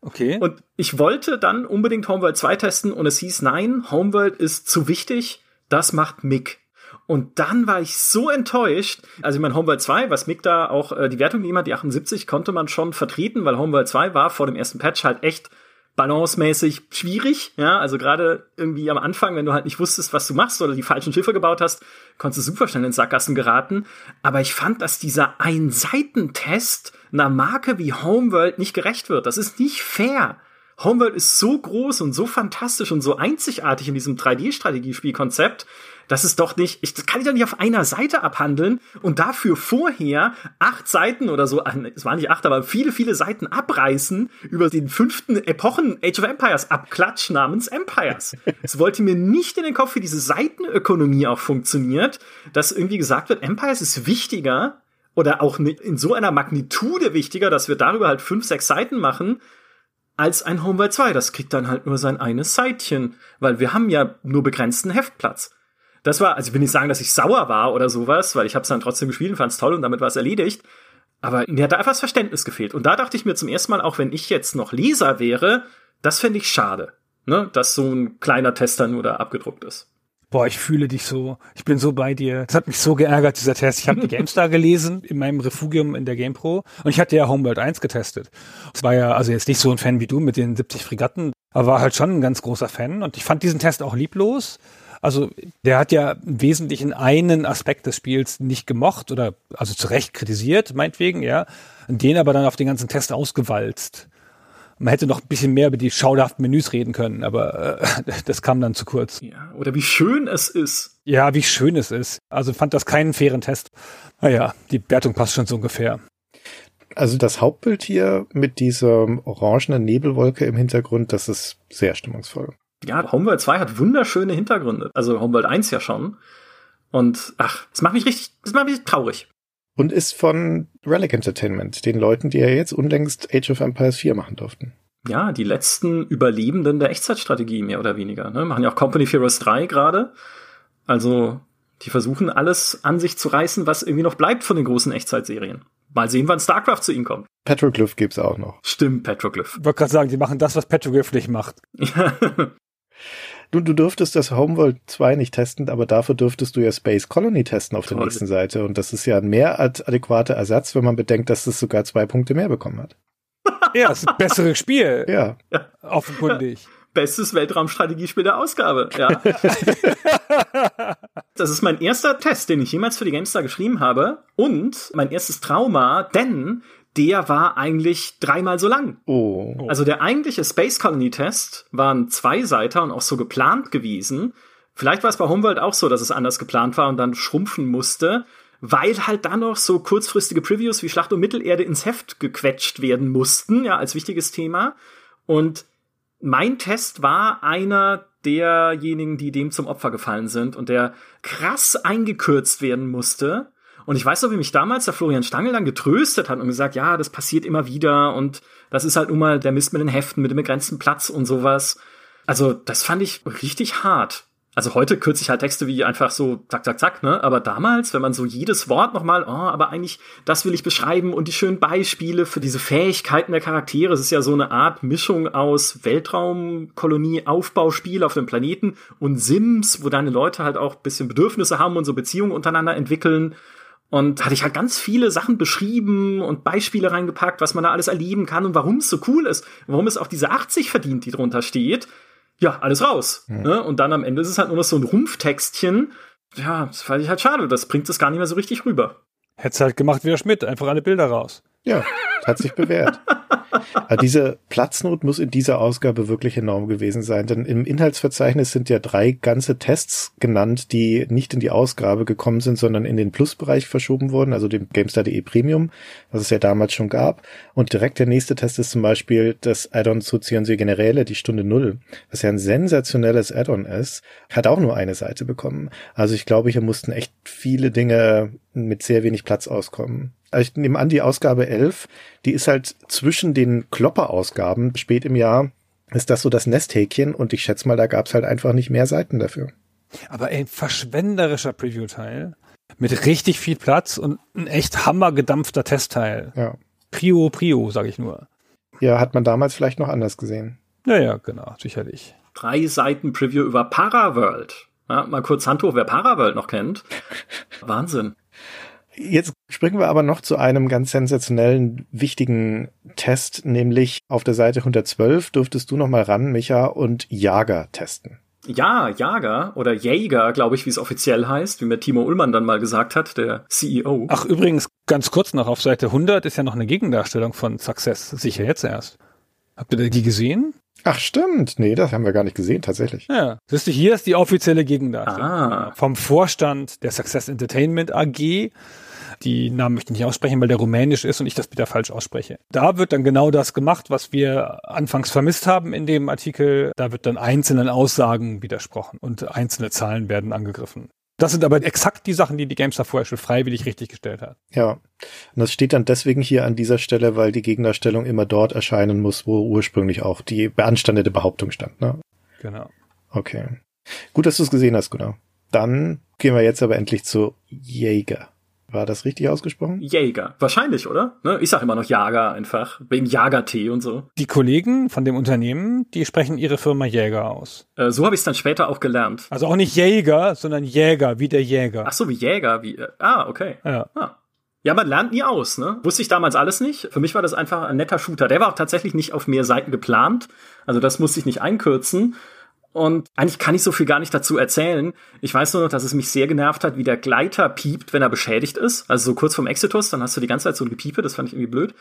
Okay. Und ich wollte dann unbedingt Homeworld 2 testen und es hieß, nein, Homeworld ist zu wichtig, das macht Mick. Und dann war ich so enttäuscht. Also ich meine, Homeworld 2, was Mick da auch äh, die Wertung gegeben hat, die 78, konnte man schon vertreten, weil Homeworld 2 war vor dem ersten Patch halt echt balancemäßig schwierig. Ja, also gerade irgendwie am Anfang, wenn du halt nicht wusstest, was du machst oder die falschen Schiffe gebaut hast, konntest du super schnell in Sackgassen geraten. Aber ich fand, dass dieser Ein-Seiten-Test einer Marke wie Homeworld nicht gerecht wird. Das ist nicht fair. Homeworld ist so groß und so fantastisch und so einzigartig in diesem 3D-Strategiespielkonzept, das ist doch nicht, ich, das kann ich doch nicht auf einer Seite abhandeln und dafür vorher acht Seiten oder so, es waren nicht acht, aber viele, viele Seiten abreißen über den fünften Epochen Age of Empires Abklatsch namens Empires. <laughs> Es wollte mir nicht in den Kopf, wie diese Seitenökonomie auch funktioniert, dass irgendwie gesagt wird, Empires ist wichtiger oder auch in so einer Magnitude wichtiger, dass wir darüber halt fünf, sechs Seiten machen, als ein Homeworld 2. Das kriegt dann halt nur sein eines Seitchen, weil wir haben ja nur begrenzten Heftplatz. Das war, also ich will nicht sagen, dass ich sauer war oder sowas, weil ich habe es dann trotzdem gespielt und fand es toll und damit war es erledigt. Aber mir hat da einfach das Verständnis gefehlt. Und da dachte ich mir zum ersten Mal, auch wenn ich jetzt noch Leser wäre, das fände ich schade, ne? dass so ein kleiner Tester nur da abgedruckt ist. Boah, ich fühle dich so. Ich bin so bei dir. Das hat mich so geärgert, dieser Test. Ich habe die <laughs> GameStar gelesen in meinem Refugium in der GamePro und ich hatte ja Homeworld 1 getestet. Es war ja also jetzt nicht so ein Fan wie du mit den 70 Fregatten, aber war halt schon ein ganz großer Fan und ich fand diesen Test auch lieblos. Also der hat ja im Wesentlichen einen Aspekt des Spiels nicht gemocht oder also zu Recht kritisiert, meinetwegen, ja, den aber dann auf den ganzen Test ausgewalzt. Man hätte noch ein bisschen mehr über die schauderhaften Menüs reden können, aber äh, <laughs> das kam dann zu kurz. Ja, oder wie schön es ist. Ja, wie schön es ist. Also fand das keinen fairen Test. Naja, die Wertung passt schon so ungefähr. Also das Hauptbild hier mit dieser orangenen Nebelwolke im Hintergrund, das ist sehr stimmungsvoll ja, Homeworld 2 hat wunderschöne Hintergründe. Also Homeworld 1 ja schon. Und ach, das macht mich richtig, das macht mich traurig. Und ist von Relic Entertainment, den Leuten, die ja jetzt unlängst Age of Empires 4 machen durften. Ja, die letzten Überlebenden der Echtzeitstrategie, mehr oder weniger. Ne? Machen ja auch Company Heroes 3 gerade. Also, die versuchen alles an sich zu reißen, was irgendwie noch bleibt von den großen Echtzeitserien. Mal sehen, wann StarCraft zu ihnen kommt. Petroglyph gibt's auch noch. Stimmt, Petroglyph. Ich wollte gerade sagen, die machen das, was Petroglyph nicht macht. <laughs> Du, du dürftest das Homeworld 2 nicht testen, aber dafür dürftest du ja Space Colony testen auf Toll. der nächsten Seite. Und das ist ja ein mehr als adäquater Ersatz, wenn man bedenkt, dass es sogar zwei Punkte mehr bekommen hat. <laughs> Ja, es ist ein besseres Spiel. Ja. ja. <laughs> Offenkundig. Bestes Weltraumstrategiespiel der Ausgabe, ja. <laughs> das ist mein erster Test, den ich jemals für die GameStar geschrieben habe. Und mein erstes Trauma, denn der war eigentlich dreimal so lang. Oh. Also der eigentliche Space Colony Test waren zwei Seiter und auch so geplant gewesen. Vielleicht war es bei Homeworld auch so, dass es anders geplant war und dann schrumpfen musste, weil halt dann noch so kurzfristige Previews wie Schlacht um Mittelerde ins Heft gequetscht werden mussten, ja, als wichtiges Thema. Und mein Test war einer derjenigen, die dem zum Opfer gefallen sind und der krass eingekürzt werden musste und ich weiß noch, wie mich damals der Florian Stangl dann getröstet hat und gesagt, ja, das passiert immer wieder und das ist halt nun mal der Mist mit den Heften, mit dem begrenzten Platz und sowas. Also, das fand ich richtig hart. Also heute kürze ich halt Texte wie einfach so zack, zack, zack, ne? Aber damals, wenn man so jedes Wort nochmal, oh, aber eigentlich, das will ich beschreiben und die schönen Beispiele für diese Fähigkeiten der Charaktere. Es ist ja so eine Art Mischung aus Weltraumkolonie, Aufbauspiel auf dem Planeten und Sims, wo deine Leute halt auch bisschen Bedürfnisse haben und so Beziehungen untereinander entwickeln. Und hatte ich halt ganz viele Sachen beschrieben und Beispiele reingepackt, was man da alles erleben kann und warum es so cool ist, warum es auch diese 80 verdient, die drunter steht. Ja, alles raus. Ja. Ne? Und dann am Ende ist es halt nur noch so ein Rumpftextchen. Ja, das fand ich halt schade. Das bringt es gar nicht mehr so richtig rüber. Hätt's halt gemacht wie der Schmidt, einfach alle Bilder raus. Ja, hat sich bewährt. Aber diese Platznot muss in dieser Ausgabe wirklich enorm gewesen sein, denn im Inhaltsverzeichnis sind ja drei ganze Tests genannt, die nicht in die Ausgabe gekommen sind, sondern in den Plusbereich verschoben wurden, also dem GameStar.de Premium, was es ja damals schon gab. Und direkt der nächste Test ist zum Beispiel das Add-on zu Ciencio Generäle, die Stunde Null, was ja ein sensationelles Add-on ist, hat auch nur eine Seite bekommen. Also ich glaube, hier mussten echt viele Dinge mit sehr wenig Platz auskommen. Also ich nehme an, die Ausgabe 11, die ist halt zwischen den Klopper-Ausgaben spät im Jahr, ist das so das Nesthäkchen und ich schätze mal, da gab es halt einfach nicht mehr Seiten dafür. Aber ein verschwenderischer Preview-Teil mit richtig viel Platz und ein echt hammergedampfter Testteil. Ja. Prio, Prio, sage ich nur. Ja, hat man damals vielleicht noch anders gesehen. Ja, ja, genau, sicherlich. Drei Seiten Preview über Paraworld. Ja, mal kurz Hand hoch, wer Paraworld noch kennt. <laughs> Wahnsinn. Jetzt springen wir aber noch zu einem ganz sensationellen, wichtigen Test, nämlich auf der Seite 112 durftest du noch mal ran, Micha, und Jager testen. Ja, Jager oder Jäger, glaube ich, wie es offiziell heißt, wie mir Timo Ullmann dann mal gesagt hat, der CEO. Ach, übrigens, ganz kurz noch, auf Seite 100 ist ja noch eine Gegendarstellung von Success, sicher jetzt erst. Habt ihr die gesehen? Ach stimmt, nee, das haben wir gar nicht gesehen, tatsächlich. Ja, siehst du, hier ist die offizielle Gegendarstellung. Ah. Vom Vorstand der Success Entertainment AG die Namen möchte ich nicht aussprechen, weil der rumänisch ist und ich das wieder falsch ausspreche. Da wird dann genau das gemacht, was wir anfangs vermisst haben in dem Artikel. Da wird dann einzelnen Aussagen widersprochen und einzelne Zahlen werden angegriffen. Das sind aber exakt die Sachen, die die GameStar vorher schon freiwillig richtig gestellt hat. Ja, und das steht dann deswegen hier an dieser Stelle, weil die Gegnerstellung immer dort erscheinen muss, wo ursprünglich auch die beanstandete Behauptung stand. Ne? Genau. Okay. Gut, dass du es gesehen hast, genau. Dann gehen wir jetzt aber endlich zu Jäger. War das richtig ausgesprochen? Jäger. Wahrscheinlich, oder? Ne? Ich sage immer noch Jager einfach. Wegen Jagertee und so. Die Kollegen von dem Unternehmen, die sprechen ihre Firma Jäger aus. Äh, so habe ich es dann später auch gelernt. Also auch nicht Jäger, sondern Jäger, wie der Jäger. Ach so, wie Jäger. Wie, äh, ah, okay. Ja. Ah. Ja, man lernt nie aus, ne? Wusste ich damals alles nicht. Für mich war das einfach ein netter Shooter. Der war auch tatsächlich nicht auf mehr Seiten geplant. Also das musste ich nicht einkürzen. Und eigentlich kann ich so viel gar nicht dazu erzählen. Ich weiß nur noch, dass es mich sehr genervt hat, wie der Gleiter piept, wenn er beschädigt ist. Also so kurz vorm Exitus, dann hast du die ganze Zeit so ein Gepiepe, das fand ich irgendwie blöd.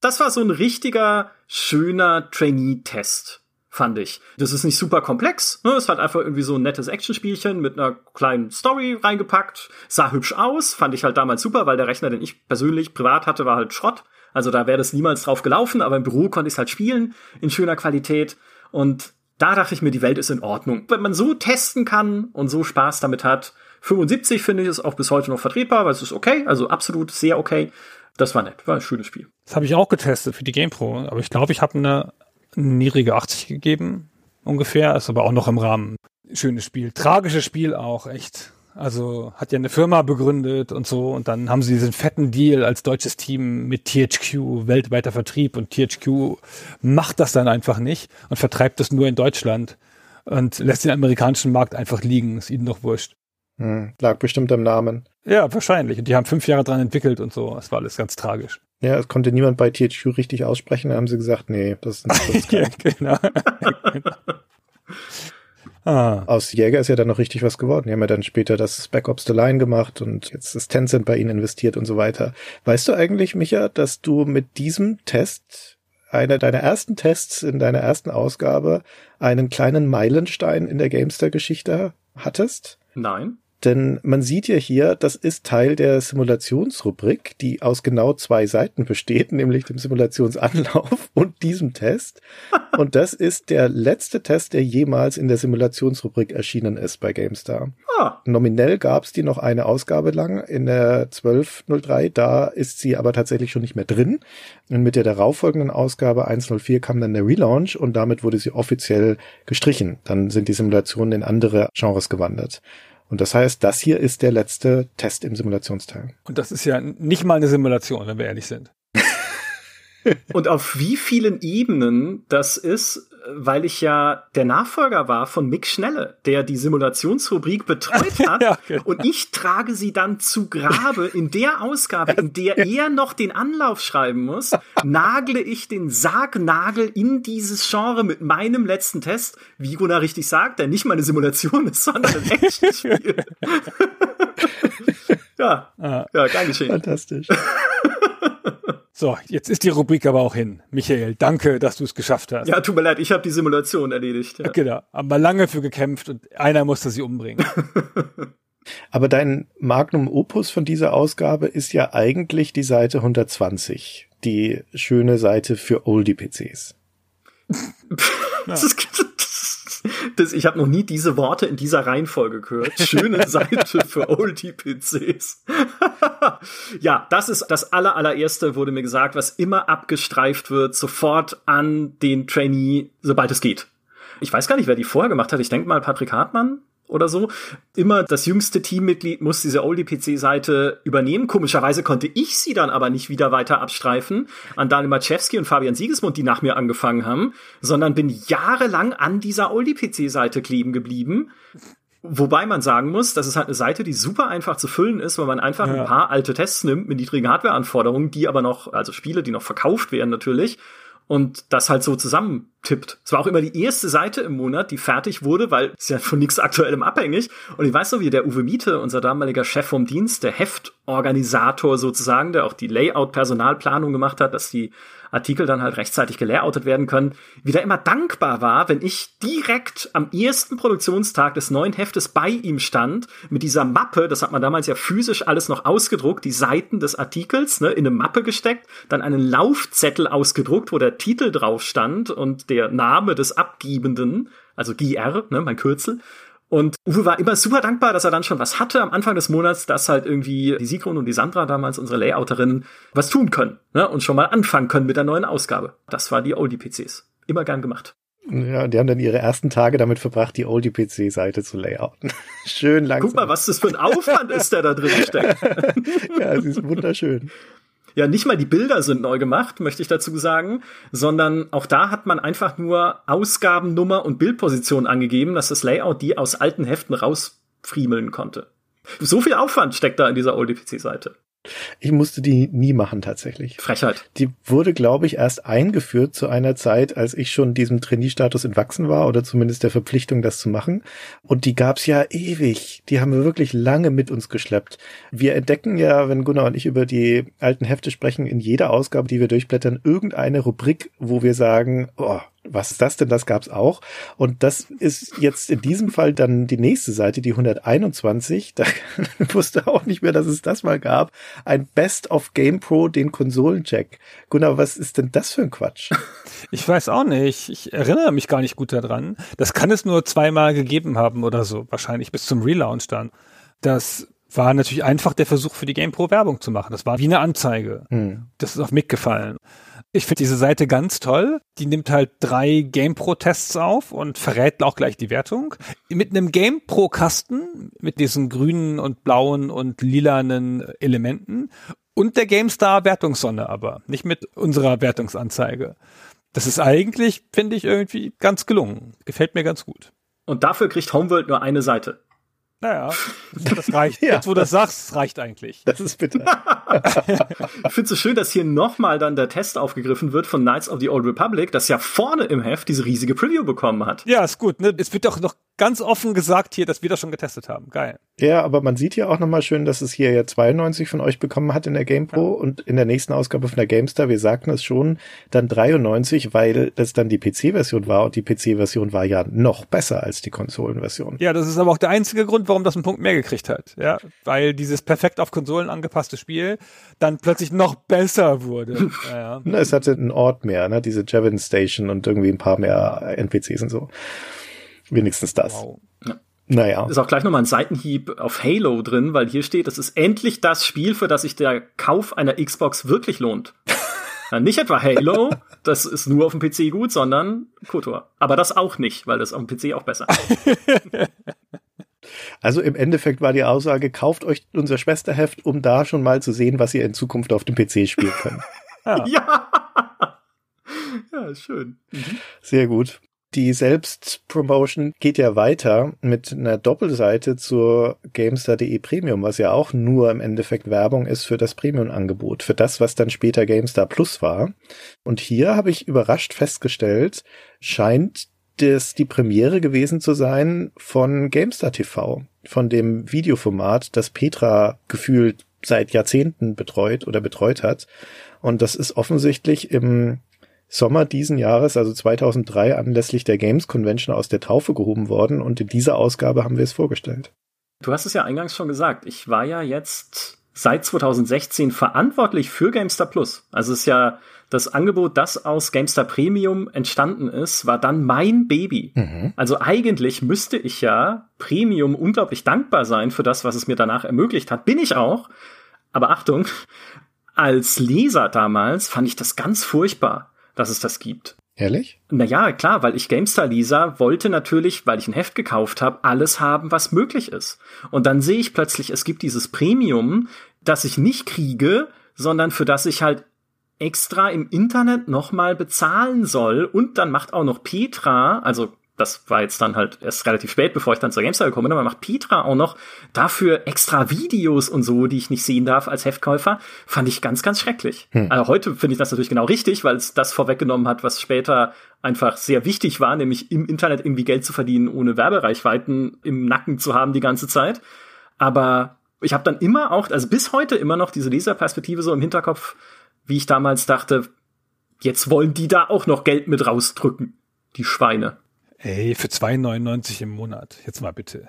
Das war so ein richtiger, schöner Trainee-Test, fand ich. Das ist nicht super komplex. Ne? Es hat einfach irgendwie so ein nettes Actionspielchen mit einer kleinen Story reingepackt. Sah hübsch aus, fand ich halt damals super, weil der Rechner, den ich persönlich privat hatte, war halt Schrott. Also da wäre das niemals drauf gelaufen, aber im Büro konnte ich es halt spielen in schöner Qualität. Und da dachte ich mir, die Welt ist in Ordnung. Wenn man so testen kann und so Spaß damit hat, 75 finde ich es auch bis heute noch vertretbar, weil es ist okay, also absolut sehr okay. Das war nett, war ein schönes Spiel. Das habe ich auch getestet für die GamePro, aber ich glaube, ich habe eine niedrige 80 gegeben, ungefähr, ist aber auch noch im Rahmen. Schönes Spiel, tragisches Spiel auch, echt. Also hat ja eine Firma begründet und so und dann haben sie diesen fetten Deal als deutsches Team mit THQ, weltweiter Vertrieb und THQ macht das dann einfach nicht und vertreibt das nur in Deutschland und lässt den amerikanischen Markt einfach liegen, ist ihnen doch wurscht. Hm, lag bestimmt am Namen. Ja, wahrscheinlich. Und die haben fünf Jahre dran entwickelt und so. Das war alles ganz tragisch. Ja, es konnte niemand bei THQ richtig aussprechen. Da haben sie gesagt, nee, das ist nicht <laughs> ja, genau. <laughs> Ah. Aus Jäger ist ja dann noch richtig was geworden. Die haben ja dann später das Spec Ops The Line gemacht und jetzt ist Tencent bei ihnen investiert und so weiter. Weißt du eigentlich, Micha, dass du mit diesem Test, einer deiner ersten Tests in deiner ersten Ausgabe, einen kleinen Meilenstein in der Gamester-Geschichte hattest? Nein. Denn man sieht ja hier, das ist Teil der Simulationsrubrik, die aus genau zwei Seiten besteht, <laughs> nämlich dem Simulationsanlauf <laughs> und diesem Test. Und das ist der letzte Test, der jemals in der Simulationsrubrik erschienen ist bei GameStar. Ah. Nominell gab es die noch eine Ausgabe lang in der 1203, da ist sie aber tatsächlich schon nicht mehr drin. Und mit der darauffolgenden Ausgabe 104 kam dann der Relaunch und damit wurde sie offiziell gestrichen. Dann sind die Simulationen in andere Genres gewandert. Und das heißt, das hier ist der letzte Test im Simulationsteil. Und das ist ja nicht mal eine Simulation, wenn wir ehrlich sind. Und auf wie vielen Ebenen das ist, weil ich ja der Nachfolger war von Mick Schnelle, der die Simulationsrubrik betreut <laughs> hat. ja, genau. Und ich trage sie dann zu Grabe in der Ausgabe, in der er noch den Anlauf schreiben muss, nagle ich den Sargnagel in dieses Genre mit meinem letzten Test, wie Gunnar richtig sagt, der nicht mal eine Simulation ist, sondern ein Actionspiel. <laughs> ja, ah. ja, gern geschehen. Fantastisch. So, jetzt ist die Rubrik aber auch hin. Michael, danke, dass du es geschafft hast. Ja, tut mir leid, ich habe die Simulation erledigt. Ja. Genau, aber lange für gekämpft und einer musste sie umbringen. <laughs> aber dein Magnum Opus von dieser Ausgabe ist ja eigentlich die Seite 120, die schöne Seite für Oldie-PCs. <laughs> das ist, das, ich habe noch nie diese Worte in dieser Reihenfolge gehört. Schöne <laughs> Seite für Oldie-PCs. <laughs> ja, das ist das aller, allererste, wurde mir gesagt, was immer abgestreift wird, sofort an den Trainee, sobald es geht. Ich weiß gar nicht, wer die vorher gemacht hat. Ich denke mal Patrick Hartmann oder so. Immer das jüngste Teammitglied muss diese Oldie-PC-Seite übernehmen. Komischerweise konnte ich sie dann aber nicht wieder weiter abstreifen an Daniel Maczewski und Fabian Siegesmund, die nach mir angefangen haben, sondern bin jahrelang an dieser Oldie-PC-Seite kleben geblieben Wobei man sagen muss, das ist halt eine Seite, die super einfach zu füllen ist, weil man einfach ja. ein paar alte Tests nimmt mit niedrigen Hardwareanforderungen, die aber noch, also Spiele, die noch verkauft werden natürlich, und das halt so zusammentippt. Es war auch immer die erste Seite im Monat, die fertig wurde, weil es ja von nichts Aktuellem abhängig. Und ich weiß noch, wie der Uwe Miete, unser damaliger Chef vom Dienst, der Heftorganisator sozusagen, der auch die Layout-Personalplanung gemacht hat, dass die Artikel dann halt rechtzeitig gelayoutet werden können, wieder immer dankbar war, wenn ich direkt am ersten Produktionstag des neuen Heftes bei ihm stand, mit dieser Mappe, das hat man damals ja physisch alles noch ausgedruckt, die Seiten des Artikels ne, in eine Mappe gesteckt, dann einen Laufzettel ausgedruckt, wo der Titel drauf stand und der Name des Abgebenden, also GR, ne, mein Kürzel, und Uwe war immer super dankbar, dass er dann schon was hatte am Anfang des Monats, dass halt irgendwie die Sigrun und die Sandra damals, unsere Layouterinnen, was tun können ne? und schon mal anfangen können mit der neuen Ausgabe. Das war die Oldie-PCs. Immer gern gemacht. Ja, die haben dann ihre ersten Tage damit verbracht, die Oldie-PC-Seite zu layouten. <laughs> Schön langsam. Guck mal, was das für ein Aufwand <laughs> ist, der da drin steckt. ja, sie ist wunderschön ja nicht mal die Bilder sind neu gemacht, möchte ich dazu sagen, sondern auch da hat man einfach nur Ausgabennummer und Bildposition angegeben, dass das Layout die aus alten Heften rausfriemeln konnte. So viel Aufwand steckt da in dieser OldPC-Seite. Ich musste die nie machen tatsächlich. Frechheit. Die wurde, glaube ich, erst eingeführt zu einer Zeit, als ich schon diesem Trainee-Status entwachsen war oder zumindest der Verpflichtung, das zu machen. Und die gab's ja ewig. Die haben wir wirklich lange mit uns geschleppt. Wir entdecken ja, wenn Gunnar und ich über die alten Hefte sprechen, in jeder Ausgabe, die wir durchblättern, irgendeine Rubrik, wo wir sagen, oh, was ist das denn? Das gab's auch. Und das ist jetzt in diesem Fall dann die nächste Seite, die 121. Da <laughs> wusste auch nicht mehr, dass es das mal gab. Ein Best of Game Pro, den Konsolencheck. Gunnar, was ist denn das für ein Quatsch? Ich weiß auch nicht. Ich erinnere mich gar nicht gut daran. Das kann es nur zweimal gegeben haben oder so. Wahrscheinlich bis zum Relaunch dann. Das war natürlich einfach der Versuch für die Game Pro Werbung zu machen. Das war wie eine Anzeige. Hm. Das ist auf Mick gefallen. Ich finde diese Seite ganz toll. Die nimmt halt drei GamePro-Tests auf und verrät auch gleich die Wertung. Mit einem GamePro-Kasten, mit diesen grünen und blauen und lilanen Elementen und der GameStar-Wertungssonne aber, nicht mit unserer Wertungsanzeige. Das ist eigentlich, finde ich, irgendwie ganz gelungen. Gefällt mir ganz gut. Und dafür kriegt Homeworld nur eine Seite. Naja, das reicht. <laughs> ja. Jetzt, wo du das sagst, reicht eigentlich. Das ist bitter. ich finde es so schön, dass hier nochmal dann der Test aufgegriffen wird von Knights of the Old Republic, das ja vorne im Heft diese riesige Preview bekommen hat. Ja, ist gut. Ne? Es wird doch noch ganz offen gesagt hier, dass wir das schon getestet haben. Geil. Ja, aber man sieht ja auch nochmal schön, dass es hier ja 92 von euch bekommen hat in der GamePro ja. und in der nächsten Ausgabe von der GameStar, wir sagten es schon, dann 93, weil das dann die PC-Version war und die PC-Version war ja noch besser als die Konsolenversion. Ja, das ist aber auch der einzige Grund, warum das einen Punkt mehr gekriegt hat. Ja, weil dieses perfekt auf Konsolen angepasste Spiel dann plötzlich noch besser wurde. <laughs> ja. Es hatte einen Ort mehr, ne? diese Javin Station und irgendwie ein paar mehr NPCs und so. Wenigstens das. Wow. Ja. Naja. Ist auch gleich nochmal ein Seitenhieb auf Halo drin, weil hier steht, es ist endlich das Spiel, für das sich der Kauf einer Xbox wirklich lohnt. <laughs> nicht etwa Halo, das ist nur auf dem PC gut, sondern KOTOR. Aber das auch nicht, weil das auf dem PC auch besser ist. <laughs> Also im Endeffekt war die Aussage, kauft euch unser Schwesterheft, um da schon mal zu sehen, was ihr in Zukunft auf dem PC spielen könnt. <laughs> ja. ja. Ja, schön. Mhm. Sehr gut. Die Selbstpromotion geht ja weiter mit einer Doppelseite zur GameStar.de Premium, was ja auch nur im Endeffekt Werbung ist für das Premium-Angebot, für das, was dann später GameStar Plus war. Und hier habe ich überrascht festgestellt, scheint das die Premiere gewesen zu sein von GameStar TV, von dem Videoformat, das Petra gefühlt seit Jahrzehnten betreut oder betreut hat. Und das ist offensichtlich im Sommer diesen Jahres, also 2003, anlässlich der Games Convention aus der Taufe gehoben worden und in dieser Ausgabe haben wir es vorgestellt. Du hast es ja eingangs schon gesagt. Ich war ja jetzt seit 2016 verantwortlich für GameStar Plus. Also es ist ja das Angebot, das aus GameStar Premium entstanden ist, war dann mein Baby. Mhm. Also eigentlich müsste ich ja Premium unglaublich dankbar sein für das, was es mir danach ermöglicht hat. Bin ich auch. Aber Achtung, als Leser damals fand ich das ganz furchtbar dass es das gibt. Ehrlich? Naja, klar, weil ich GameStar-Leser wollte natürlich, weil ich ein Heft gekauft habe, alles haben, was möglich ist. Und dann sehe ich plötzlich, es gibt dieses Premium, das ich nicht kriege, sondern für das ich halt extra im Internet nochmal bezahlen soll. Und dann macht auch noch Petra, also das war jetzt dann halt erst relativ spät, bevor ich dann zur GameStar gekommen bin, aber macht Petra auch noch dafür extra Videos und so, die ich nicht sehen darf als Heftkäufer, fand ich ganz, ganz schrecklich. Hm. Also heute finde ich das natürlich genau richtig, weil es das vorweggenommen hat, was später einfach sehr wichtig war, nämlich im Internet irgendwie Geld zu verdienen, ohne Werbereichweiten im Nacken zu haben die ganze Zeit. Aber ich habe dann immer auch, also bis heute immer noch diese Leserperspektive so im Hinterkopf, wie ich damals dachte, jetzt wollen die da auch noch Geld mit rausdrücken, die Schweine. Ey, für 2,99 im Monat. Jetzt mal bitte.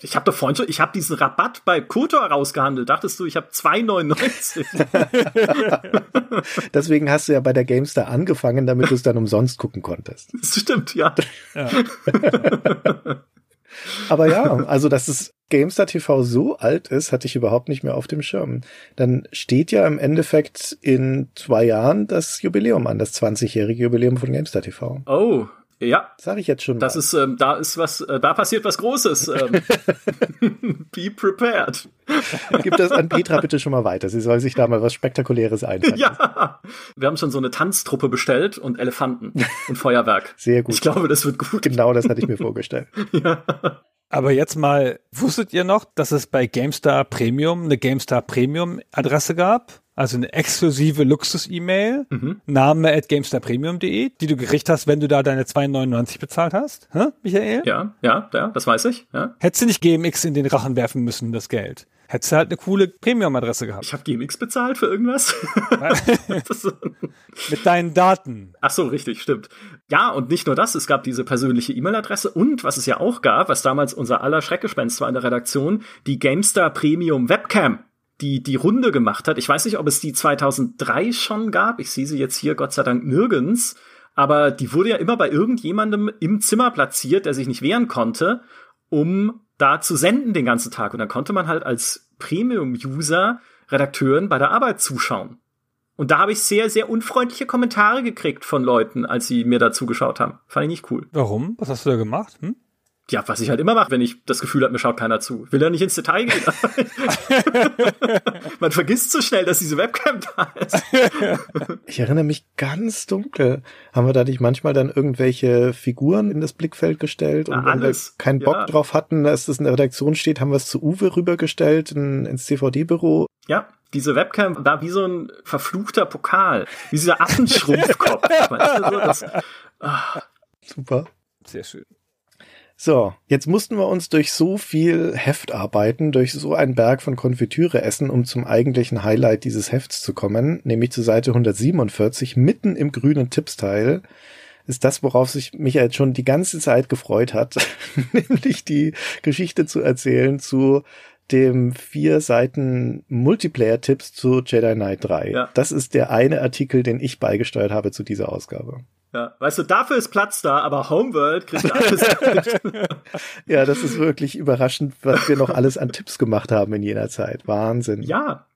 Ich habe doch vorhin schon, ich habe diesen Rabatt bei Kotor rausgehandelt. Dachtest du, ich habe 2,99? <laughs> Deswegen hast du ja bei der Gamestar angefangen, damit du es dann umsonst gucken konntest. <laughs> Das stimmt, ja. ja. <laughs> Aber ja, also dass es GameStar TV so alt ist, hatte ich überhaupt nicht mehr auf dem Schirm. Dann steht ja im Endeffekt in zwei Jahren das Jubiläum an, das 20-jährige Jubiläum von GameStar TV. Oh, ja. Sag ich jetzt schon. Das mal. ist, ähm, da ist was, äh, da passiert was Großes. Ähm. <laughs> Be prepared. Gib das an Petra bitte schon mal weiter. Sie soll sich da mal was Spektakuläres einfallen. Ja. Wir haben schon so eine Tanztruppe bestellt und Elefanten und Feuerwerk. <laughs> Sehr gut. Ich glaube, das wird gut. Genau das hatte ich mir vorgestellt. <laughs> ja. Aber jetzt mal, wusstet ihr noch, dass es bei GameStar Premium eine GameStar Premium Adresse gab? Also eine exklusive Luxus-E-Mail, mhm. Name at GameStarPremium.de, die du gekriegt hast, wenn du da deine 2,99 bezahlt hast. Hä, Michael? Ja, ja, ja, das weiß ich. Ja. Hättest du nicht GMX in den Rachen werfen müssen, das Geld. Hättest du halt eine coole Premium-Adresse gehabt. Ich habe GMX bezahlt für irgendwas? <laughs> Mit deinen Daten. Ach so, richtig, stimmt. Ja, und nicht nur das, es gab diese persönliche E-Mail-Adresse und was es ja auch gab, was damals unser aller Schreckgespenst war in der Redaktion, die GameStar Premium Webcam die die Runde gemacht hat. Ich weiß nicht, ob es die 2003 schon gab. Ich sehe sie jetzt hier Gott sei Dank nirgends. Aber die wurde ja immer bei irgendjemandem im Zimmer platziert, der sich nicht wehren konnte, um da zu senden den ganzen Tag. Und dann konnte man halt als Premium-User Redakteuren bei der Arbeit zuschauen. Und da habe ich sehr, sehr unfreundliche Kommentare gekriegt von Leuten, als sie mir da zugeschaut haben. Fand ich nicht cool. Warum? Was hast du da gemacht? Hm? Ja, was ich halt immer mache, wenn ich das Gefühl habe, mir schaut keiner zu. Will ja nicht ins Detail gehen. <laughs> Man vergisst so schnell, dass diese Webcam da ist. <laughs> ich erinnere mich ganz dunkel. Haben wir da nicht manchmal dann irgendwelche Figuren in das Blickfeld gestellt und ja, wenn wir keinen Bock ja. drauf hatten, dass das in der Redaktion steht, haben wir es zu Uwe rübergestellt in, ins CVD-Büro. Ja, diese Webcam war wie so ein verfluchter Pokal, wie dieser Affenschrumpfkopf. <laughs> weißt du, so, das, ah. Super. Sehr schön. So, jetzt mussten wir uns durch so viel Heft arbeiten, durch so einen Berg von Konfitüre essen, um zum eigentlichen Highlight dieses Hefts zu kommen, nämlich zur Seite 147, mitten im grünen Tippsteil, ist das, worauf sich Michael schon die ganze Zeit gefreut hat, <laughs> nämlich die Geschichte zu erzählen zu dem vier Seiten Multiplayer-Tipps zu Jedi Knight 3. Ja. Das ist der eine Artikel, den ich beigesteuert habe zu dieser Ausgabe. Ja, weißt du, dafür ist Platz da, aber Homeworld kriegt alles. <laughs> ja, das ist wirklich überraschend, was wir noch alles an Tipps gemacht haben in jener Zeit. Wahnsinn. Ja.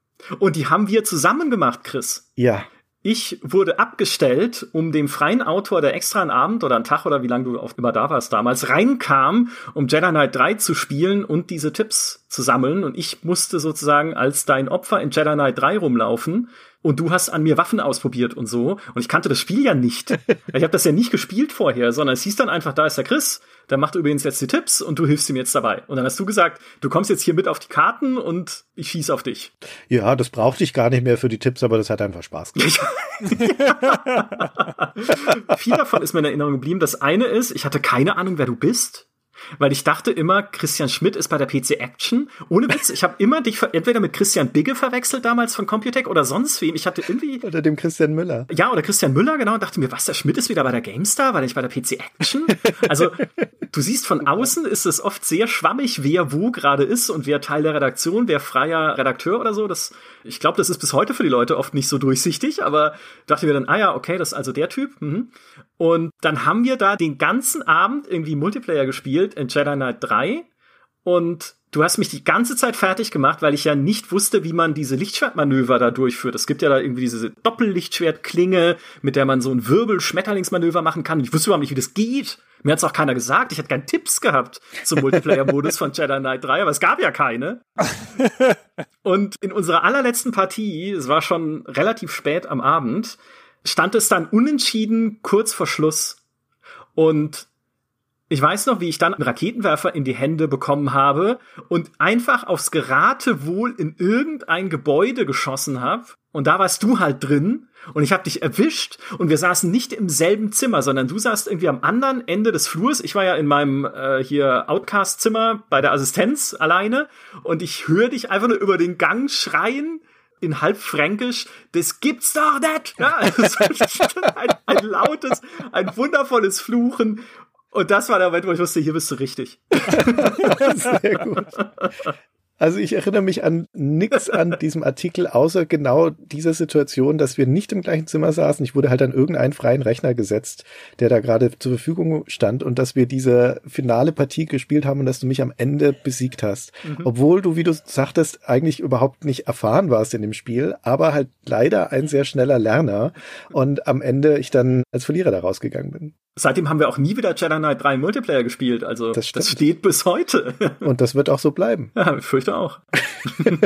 Und die haben wir zusammen gemacht, Chris. Ja. Ich wurde abgestellt, um dem freien Autor, der extra einen Abend oder einen Tag oder wie lange du auch immer da warst damals, reinkam, um Jedi Knight 3 zu spielen und diese Tipps zu sammeln. Und ich musste sozusagen als dein Opfer in Jedi Knight 3 rumlaufen und du hast an mir Waffen ausprobiert und so. Und ich kannte das Spiel ja nicht. <laughs> ich habe das ja nicht gespielt vorher, sondern es hieß dann einfach, da ist der Chris, der macht übrigens jetzt die Tipps und du hilfst ihm jetzt dabei. Und dann hast du gesagt, du kommst jetzt hier mit auf die Karten und ich schieß auf dich. Ja, das brauchte ich gar nicht mehr für die Tipps, aber das hat einfach Spaß gemacht. <laughs> <laughs> Viel davon ist mir in Erinnerung geblieben. Das eine ist, ich hatte keine Ahnung, wer du bist weil ich dachte immer, Christian Schmidt ist bei der PC Action. Ohne Witz, ich habe immer dich entweder mit Christian Bigge verwechselt damals von Computec oder sonst wem. Ich hatte irgendwie <laughs> oder dem Christian Müller. Ja, oder Christian Müller, genau, und dachte mir, was der Schmidt ist wieder bei der GameStar, weil ich bei der PC Action. Also, du siehst von außen ist es oft sehr schwammig, wer wo gerade ist und wer Teil der Redaktion, wer freier Redakteur oder so. Das ich glaube, das ist bis heute für die Leute oft nicht so durchsichtig, aber dachte mir dann, ah ja, okay, das ist also der Typ. Mhm. Und dann haben wir da den ganzen Abend irgendwie Multiplayer gespielt in Jedi Knight 3 und du hast mich die ganze Zeit fertig gemacht, weil ich ja nicht wusste, wie man diese Lichtschwertmanöver da durchführt. Es gibt ja da irgendwie diese Doppellichtschwertklinge, mit der man so ein Wirbel-Schmetterlingsmanöver machen kann. Ich wusste überhaupt nicht, wie das geht. Mir hat's auch keiner gesagt. Ich hatte keine Tipps gehabt zum Multiplayer-Modus von Jedi Knight 3, aber es gab ja keine. <laughs> Und in unserer allerletzten Partie, es war schon relativ spät am Abend, stand es dann unentschieden kurz vor Schluss. Und Ich weiß noch, wie ich dann einen Raketenwerfer in die Hände bekommen habe und einfach aufs Geratewohl in irgendein Gebäude geschossen habe. Und da warst du halt drin und ich habe dich erwischt und wir saßen nicht im selben Zimmer, sondern du saßt irgendwie am anderen Ende des Flurs. Ich war ja in meinem äh, hier Outcast-Zimmer bei der Assistenz alleine und ich höre dich einfach nur über den Gang schreien in halb fränkisch, das gibt's doch nicht! Ja, <laughs> ein, ein lautes, ein wundervolles Fluchen und das war der Moment, wo ich wusste, hier bist du richtig. <laughs> Sehr gut. Also ich erinnere mich an nichts an diesem Artikel, außer genau dieser Situation, dass wir nicht im gleichen Zimmer saßen. Ich wurde halt an irgendeinen freien Rechner gesetzt, der da gerade zur Verfügung stand und dass wir diese finale Partie gespielt haben und dass du mich am Ende besiegt hast. Mhm. Obwohl du, wie du sagtest, eigentlich überhaupt nicht erfahren warst in dem Spiel, aber halt leider ein sehr schneller Lerner und am Ende ich dann als Verlierer da rausgegangen bin. Seitdem haben wir auch nie wieder Jedi Knight 3 Multiplayer gespielt. Also das, das steht bis heute. <laughs> Und das wird auch so bleiben. Ja, ich fürchte auch. <laughs>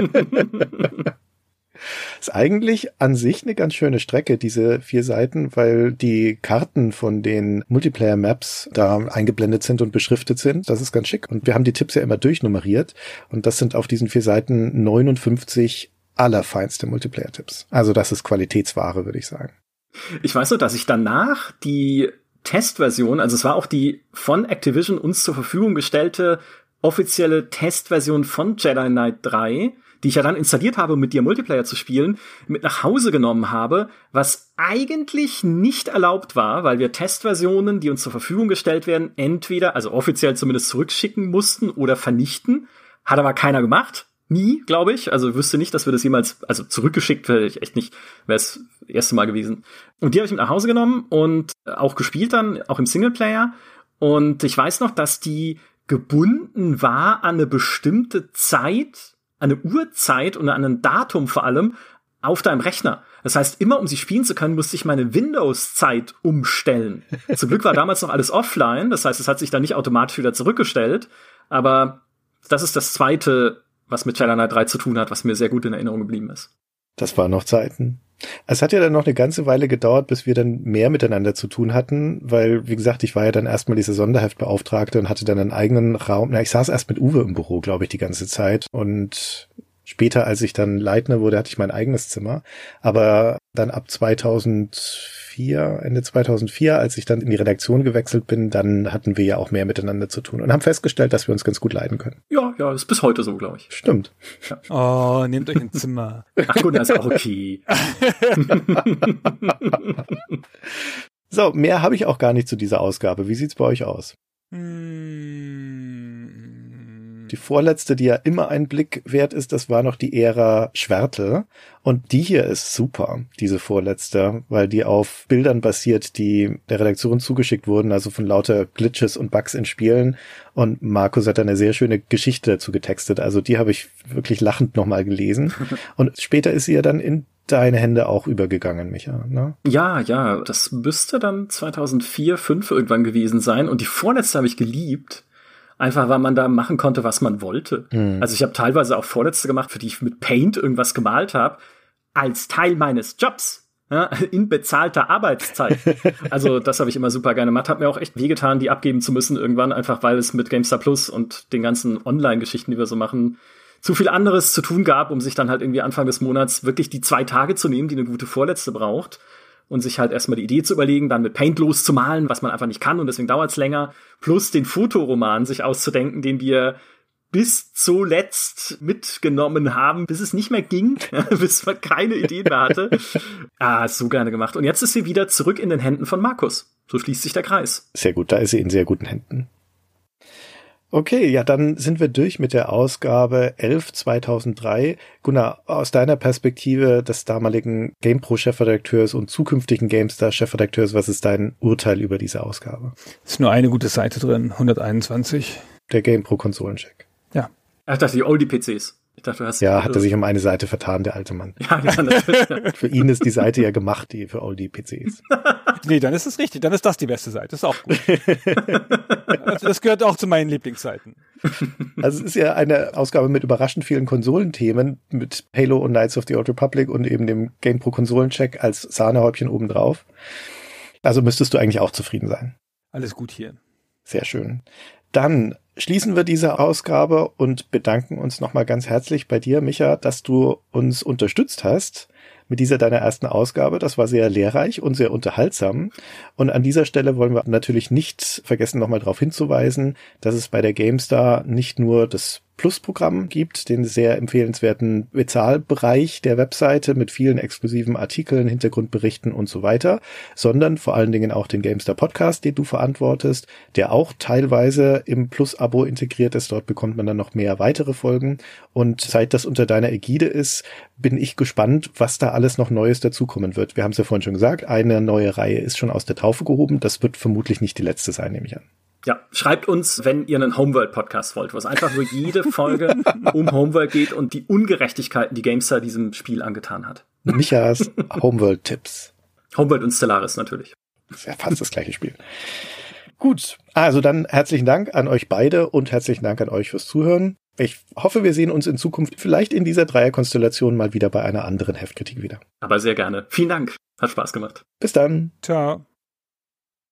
ist eigentlich an sich eine ganz schöne Strecke, diese vier Seiten, weil die Karten von den Multiplayer-Maps da eingeblendet sind und beschriftet sind. Das ist ganz schick. Und wir haben die Tipps ja immer durchnummeriert. Und das sind auf diesen vier Seiten 59 allerfeinste Multiplayer-Tipps. Also das ist Qualitätsware, würde ich sagen. Ich weiß nur, dass ich danach die Testversion, also es war auch die von Activision uns zur Verfügung gestellte offizielle Testversion von Jedi Knight 3, die ich ja dann installiert habe, um mit dir Multiplayer zu spielen, mit nach Hause genommen habe, was eigentlich nicht erlaubt war, weil wir Testversionen, die uns zur Verfügung gestellt werden, entweder, also offiziell zumindest zurückschicken mussten oder vernichten. Hat aber keiner gemacht. Nie, glaube ich. Also wüsste nicht, dass wir das jemals, also zurückgeschickt wäre ich echt nicht, wäre es das erste Mal gewesen. Und die habe ich mit nach Hause genommen und auch gespielt dann, auch im Singleplayer. Und ich weiß noch, dass die gebunden war an eine bestimmte Zeit, eine Uhrzeit und an ein Datum vor allem auf deinem Rechner. Das heißt, immer um sie spielen zu können, musste ich meine Windows-Zeit umstellen. <laughs> Zum Glück war damals noch alles offline, das heißt, es hat sich dann nicht automatisch wieder zurückgestellt. Aber das ist das zweite was mit Knight 3 zu tun hat, was mir sehr gut in Erinnerung geblieben ist. Das waren noch Zeiten. Es hat ja dann noch eine ganze Weile gedauert, bis wir dann mehr miteinander zu tun hatten, weil, wie gesagt, ich war ja dann erstmal diese Sonderheftbeauftragte und hatte dann einen eigenen Raum. Na, ich saß erst mit Uwe im Büro, glaube ich, die ganze Zeit und Später, als ich dann Leitner wurde, hatte ich mein eigenes Zimmer. Aber dann ab 2004, Ende 2004, als ich dann in die Redaktion gewechselt bin, dann hatten wir ja auch mehr miteinander zu tun und haben festgestellt, dass wir uns ganz gut leiden können. Ja, ja, ist bis heute so, glaube ich. Stimmt. Ja. Oh, nehmt euch ein <laughs> Zimmer. Ach gut, das ist auch okay. <laughs> so, mehr habe ich auch gar nicht zu dieser Ausgabe. Wie sieht's bei euch aus? Hm die vorletzte, die ja immer ein Blick wert ist, das war noch die Ära Schwertel. Und die hier ist super, diese vorletzte, weil die auf Bildern basiert, die der Redaktion zugeschickt wurden, also von lauter Glitches und Bugs in Spielen. Und Markus hat eine sehr schöne Geschichte dazu getextet. Also die habe ich wirklich lachend nochmal gelesen. <laughs> Und später ist sie ja dann in deine Hände auch übergegangen, Micha, ne? Ja, ja, das müsste dann 2004, 5 irgendwann gewesen sein. Und die vorletzte habe ich geliebt Einfach weil man da machen konnte, was man wollte. Mhm. Also ich habe teilweise auch Vorletzte gemacht, für die ich mit Paint irgendwas gemalt habe, als Teil meines Jobs. Ja, <laughs> in bezahlter Arbeitszeit. <laughs> Also das habe ich immer super gerne gemacht. Hat mir auch echt wehgetan, die abgeben zu müssen irgendwann, einfach weil es mit GameStar Plus und den ganzen Online-Geschichten, die wir so machen, zu viel anderes zu tun gab, um sich dann halt irgendwie Anfang des Monats wirklich die zwei Tage zu nehmen, die eine gute Vorletzte braucht und sich halt erstmal die Idee zu überlegen, dann mit Paint loszumalen, was man einfach nicht kann und deswegen dauert's länger, plus den Fotoroman sich auszudenken, den wir bis zuletzt mitgenommen haben, bis es nicht mehr ging, <laughs> bis man keine Ideen mehr hatte. ah, so gerne gemacht. Und jetzt ist sie wieder zurück in den Händen von Markus. So schließt sich der Kreis. Sehr gut, da ist sie in sehr guten Händen. Okay, ja, dann sind wir durch mit der Ausgabe 11 2003. Gunnar, aus deiner Perspektive des damaligen GamePro-Chefredakteurs und zukünftigen GameStar-Chefredakteurs, was ist dein Urteil über diese Ausgabe? Ist nur eine gute Seite drin, 121. Der GamePro-Konsolencheck. Ja. Ach, dachte die Oldie-PCs. Ich dachte, du hast ja, hat er sich um eine Seite vertan, der alte Mann. Ja, ja natürlich. <laughs> für ihn ist die Seite ja gemacht, die für all die PCs. <laughs> nee, dann ist es richtig. Dann ist das die beste Seite. ist auch gut. <laughs> also das gehört auch zu meinen Lieblingsseiten. Also es ist ja eine Ausgabe mit überraschend vielen Konsolenthemen, mit Halo und Knights of the Old Republic und eben dem Game Pro Konsolencheck als Sahnehäubchen obendrauf. Also müsstest du eigentlich auch zufrieden sein. Alles gut hier. Sehr schön. Dann schließen wir diese Ausgabe und bedanken uns nochmal ganz herzlich bei dir, Micha, dass du uns unterstützt hast mit dieser deiner ersten Ausgabe. Das war sehr lehrreich und sehr unterhaltsam. Und an dieser Stelle wollen wir natürlich nicht vergessen, nochmal darauf hinzuweisen, dass es bei der GameStar nicht nur das Plus-Programm gibt, den sehr empfehlenswerten Bezahlbereich der Webseite mit vielen exklusiven Artikeln, Hintergrundberichten und so weiter, sondern vor allen Dingen auch den GameStar Podcast, den du verantwortest, der auch teilweise im Plus-Abo integriert ist. Dort bekommt man dann noch mehr weitere Folgen. Und seit das unter deiner Ägide ist, bin ich gespannt, was da alles noch Neues dazukommen wird. Wir haben es ja vorhin schon gesagt, eine neue Reihe ist schon aus der Taufe gehoben. Das wird vermutlich nicht die letzte sein, nehme ich an. Ja, schreibt uns, wenn ihr einen Homeworld-Podcast wollt, wo es einfach nur jede Folge <laughs> um Homeworld geht und die Ungerechtigkeiten, die GameStar diesem Spiel angetan hat. Michas Homeworld-Tipps. Homeworld und Stellaris natürlich. Das ist ja fast das gleiche Spiel. Gut, also dann herzlichen Dank an euch beide und herzlichen Dank an euch fürs Zuhören. Ich hoffe, wir sehen uns in Zukunft vielleicht in dieser Dreierkonstellation mal wieder bei einer anderen Heftkritik wieder. Aber sehr gerne. Vielen Dank. Hat Spaß gemacht. Bis dann. Ciao.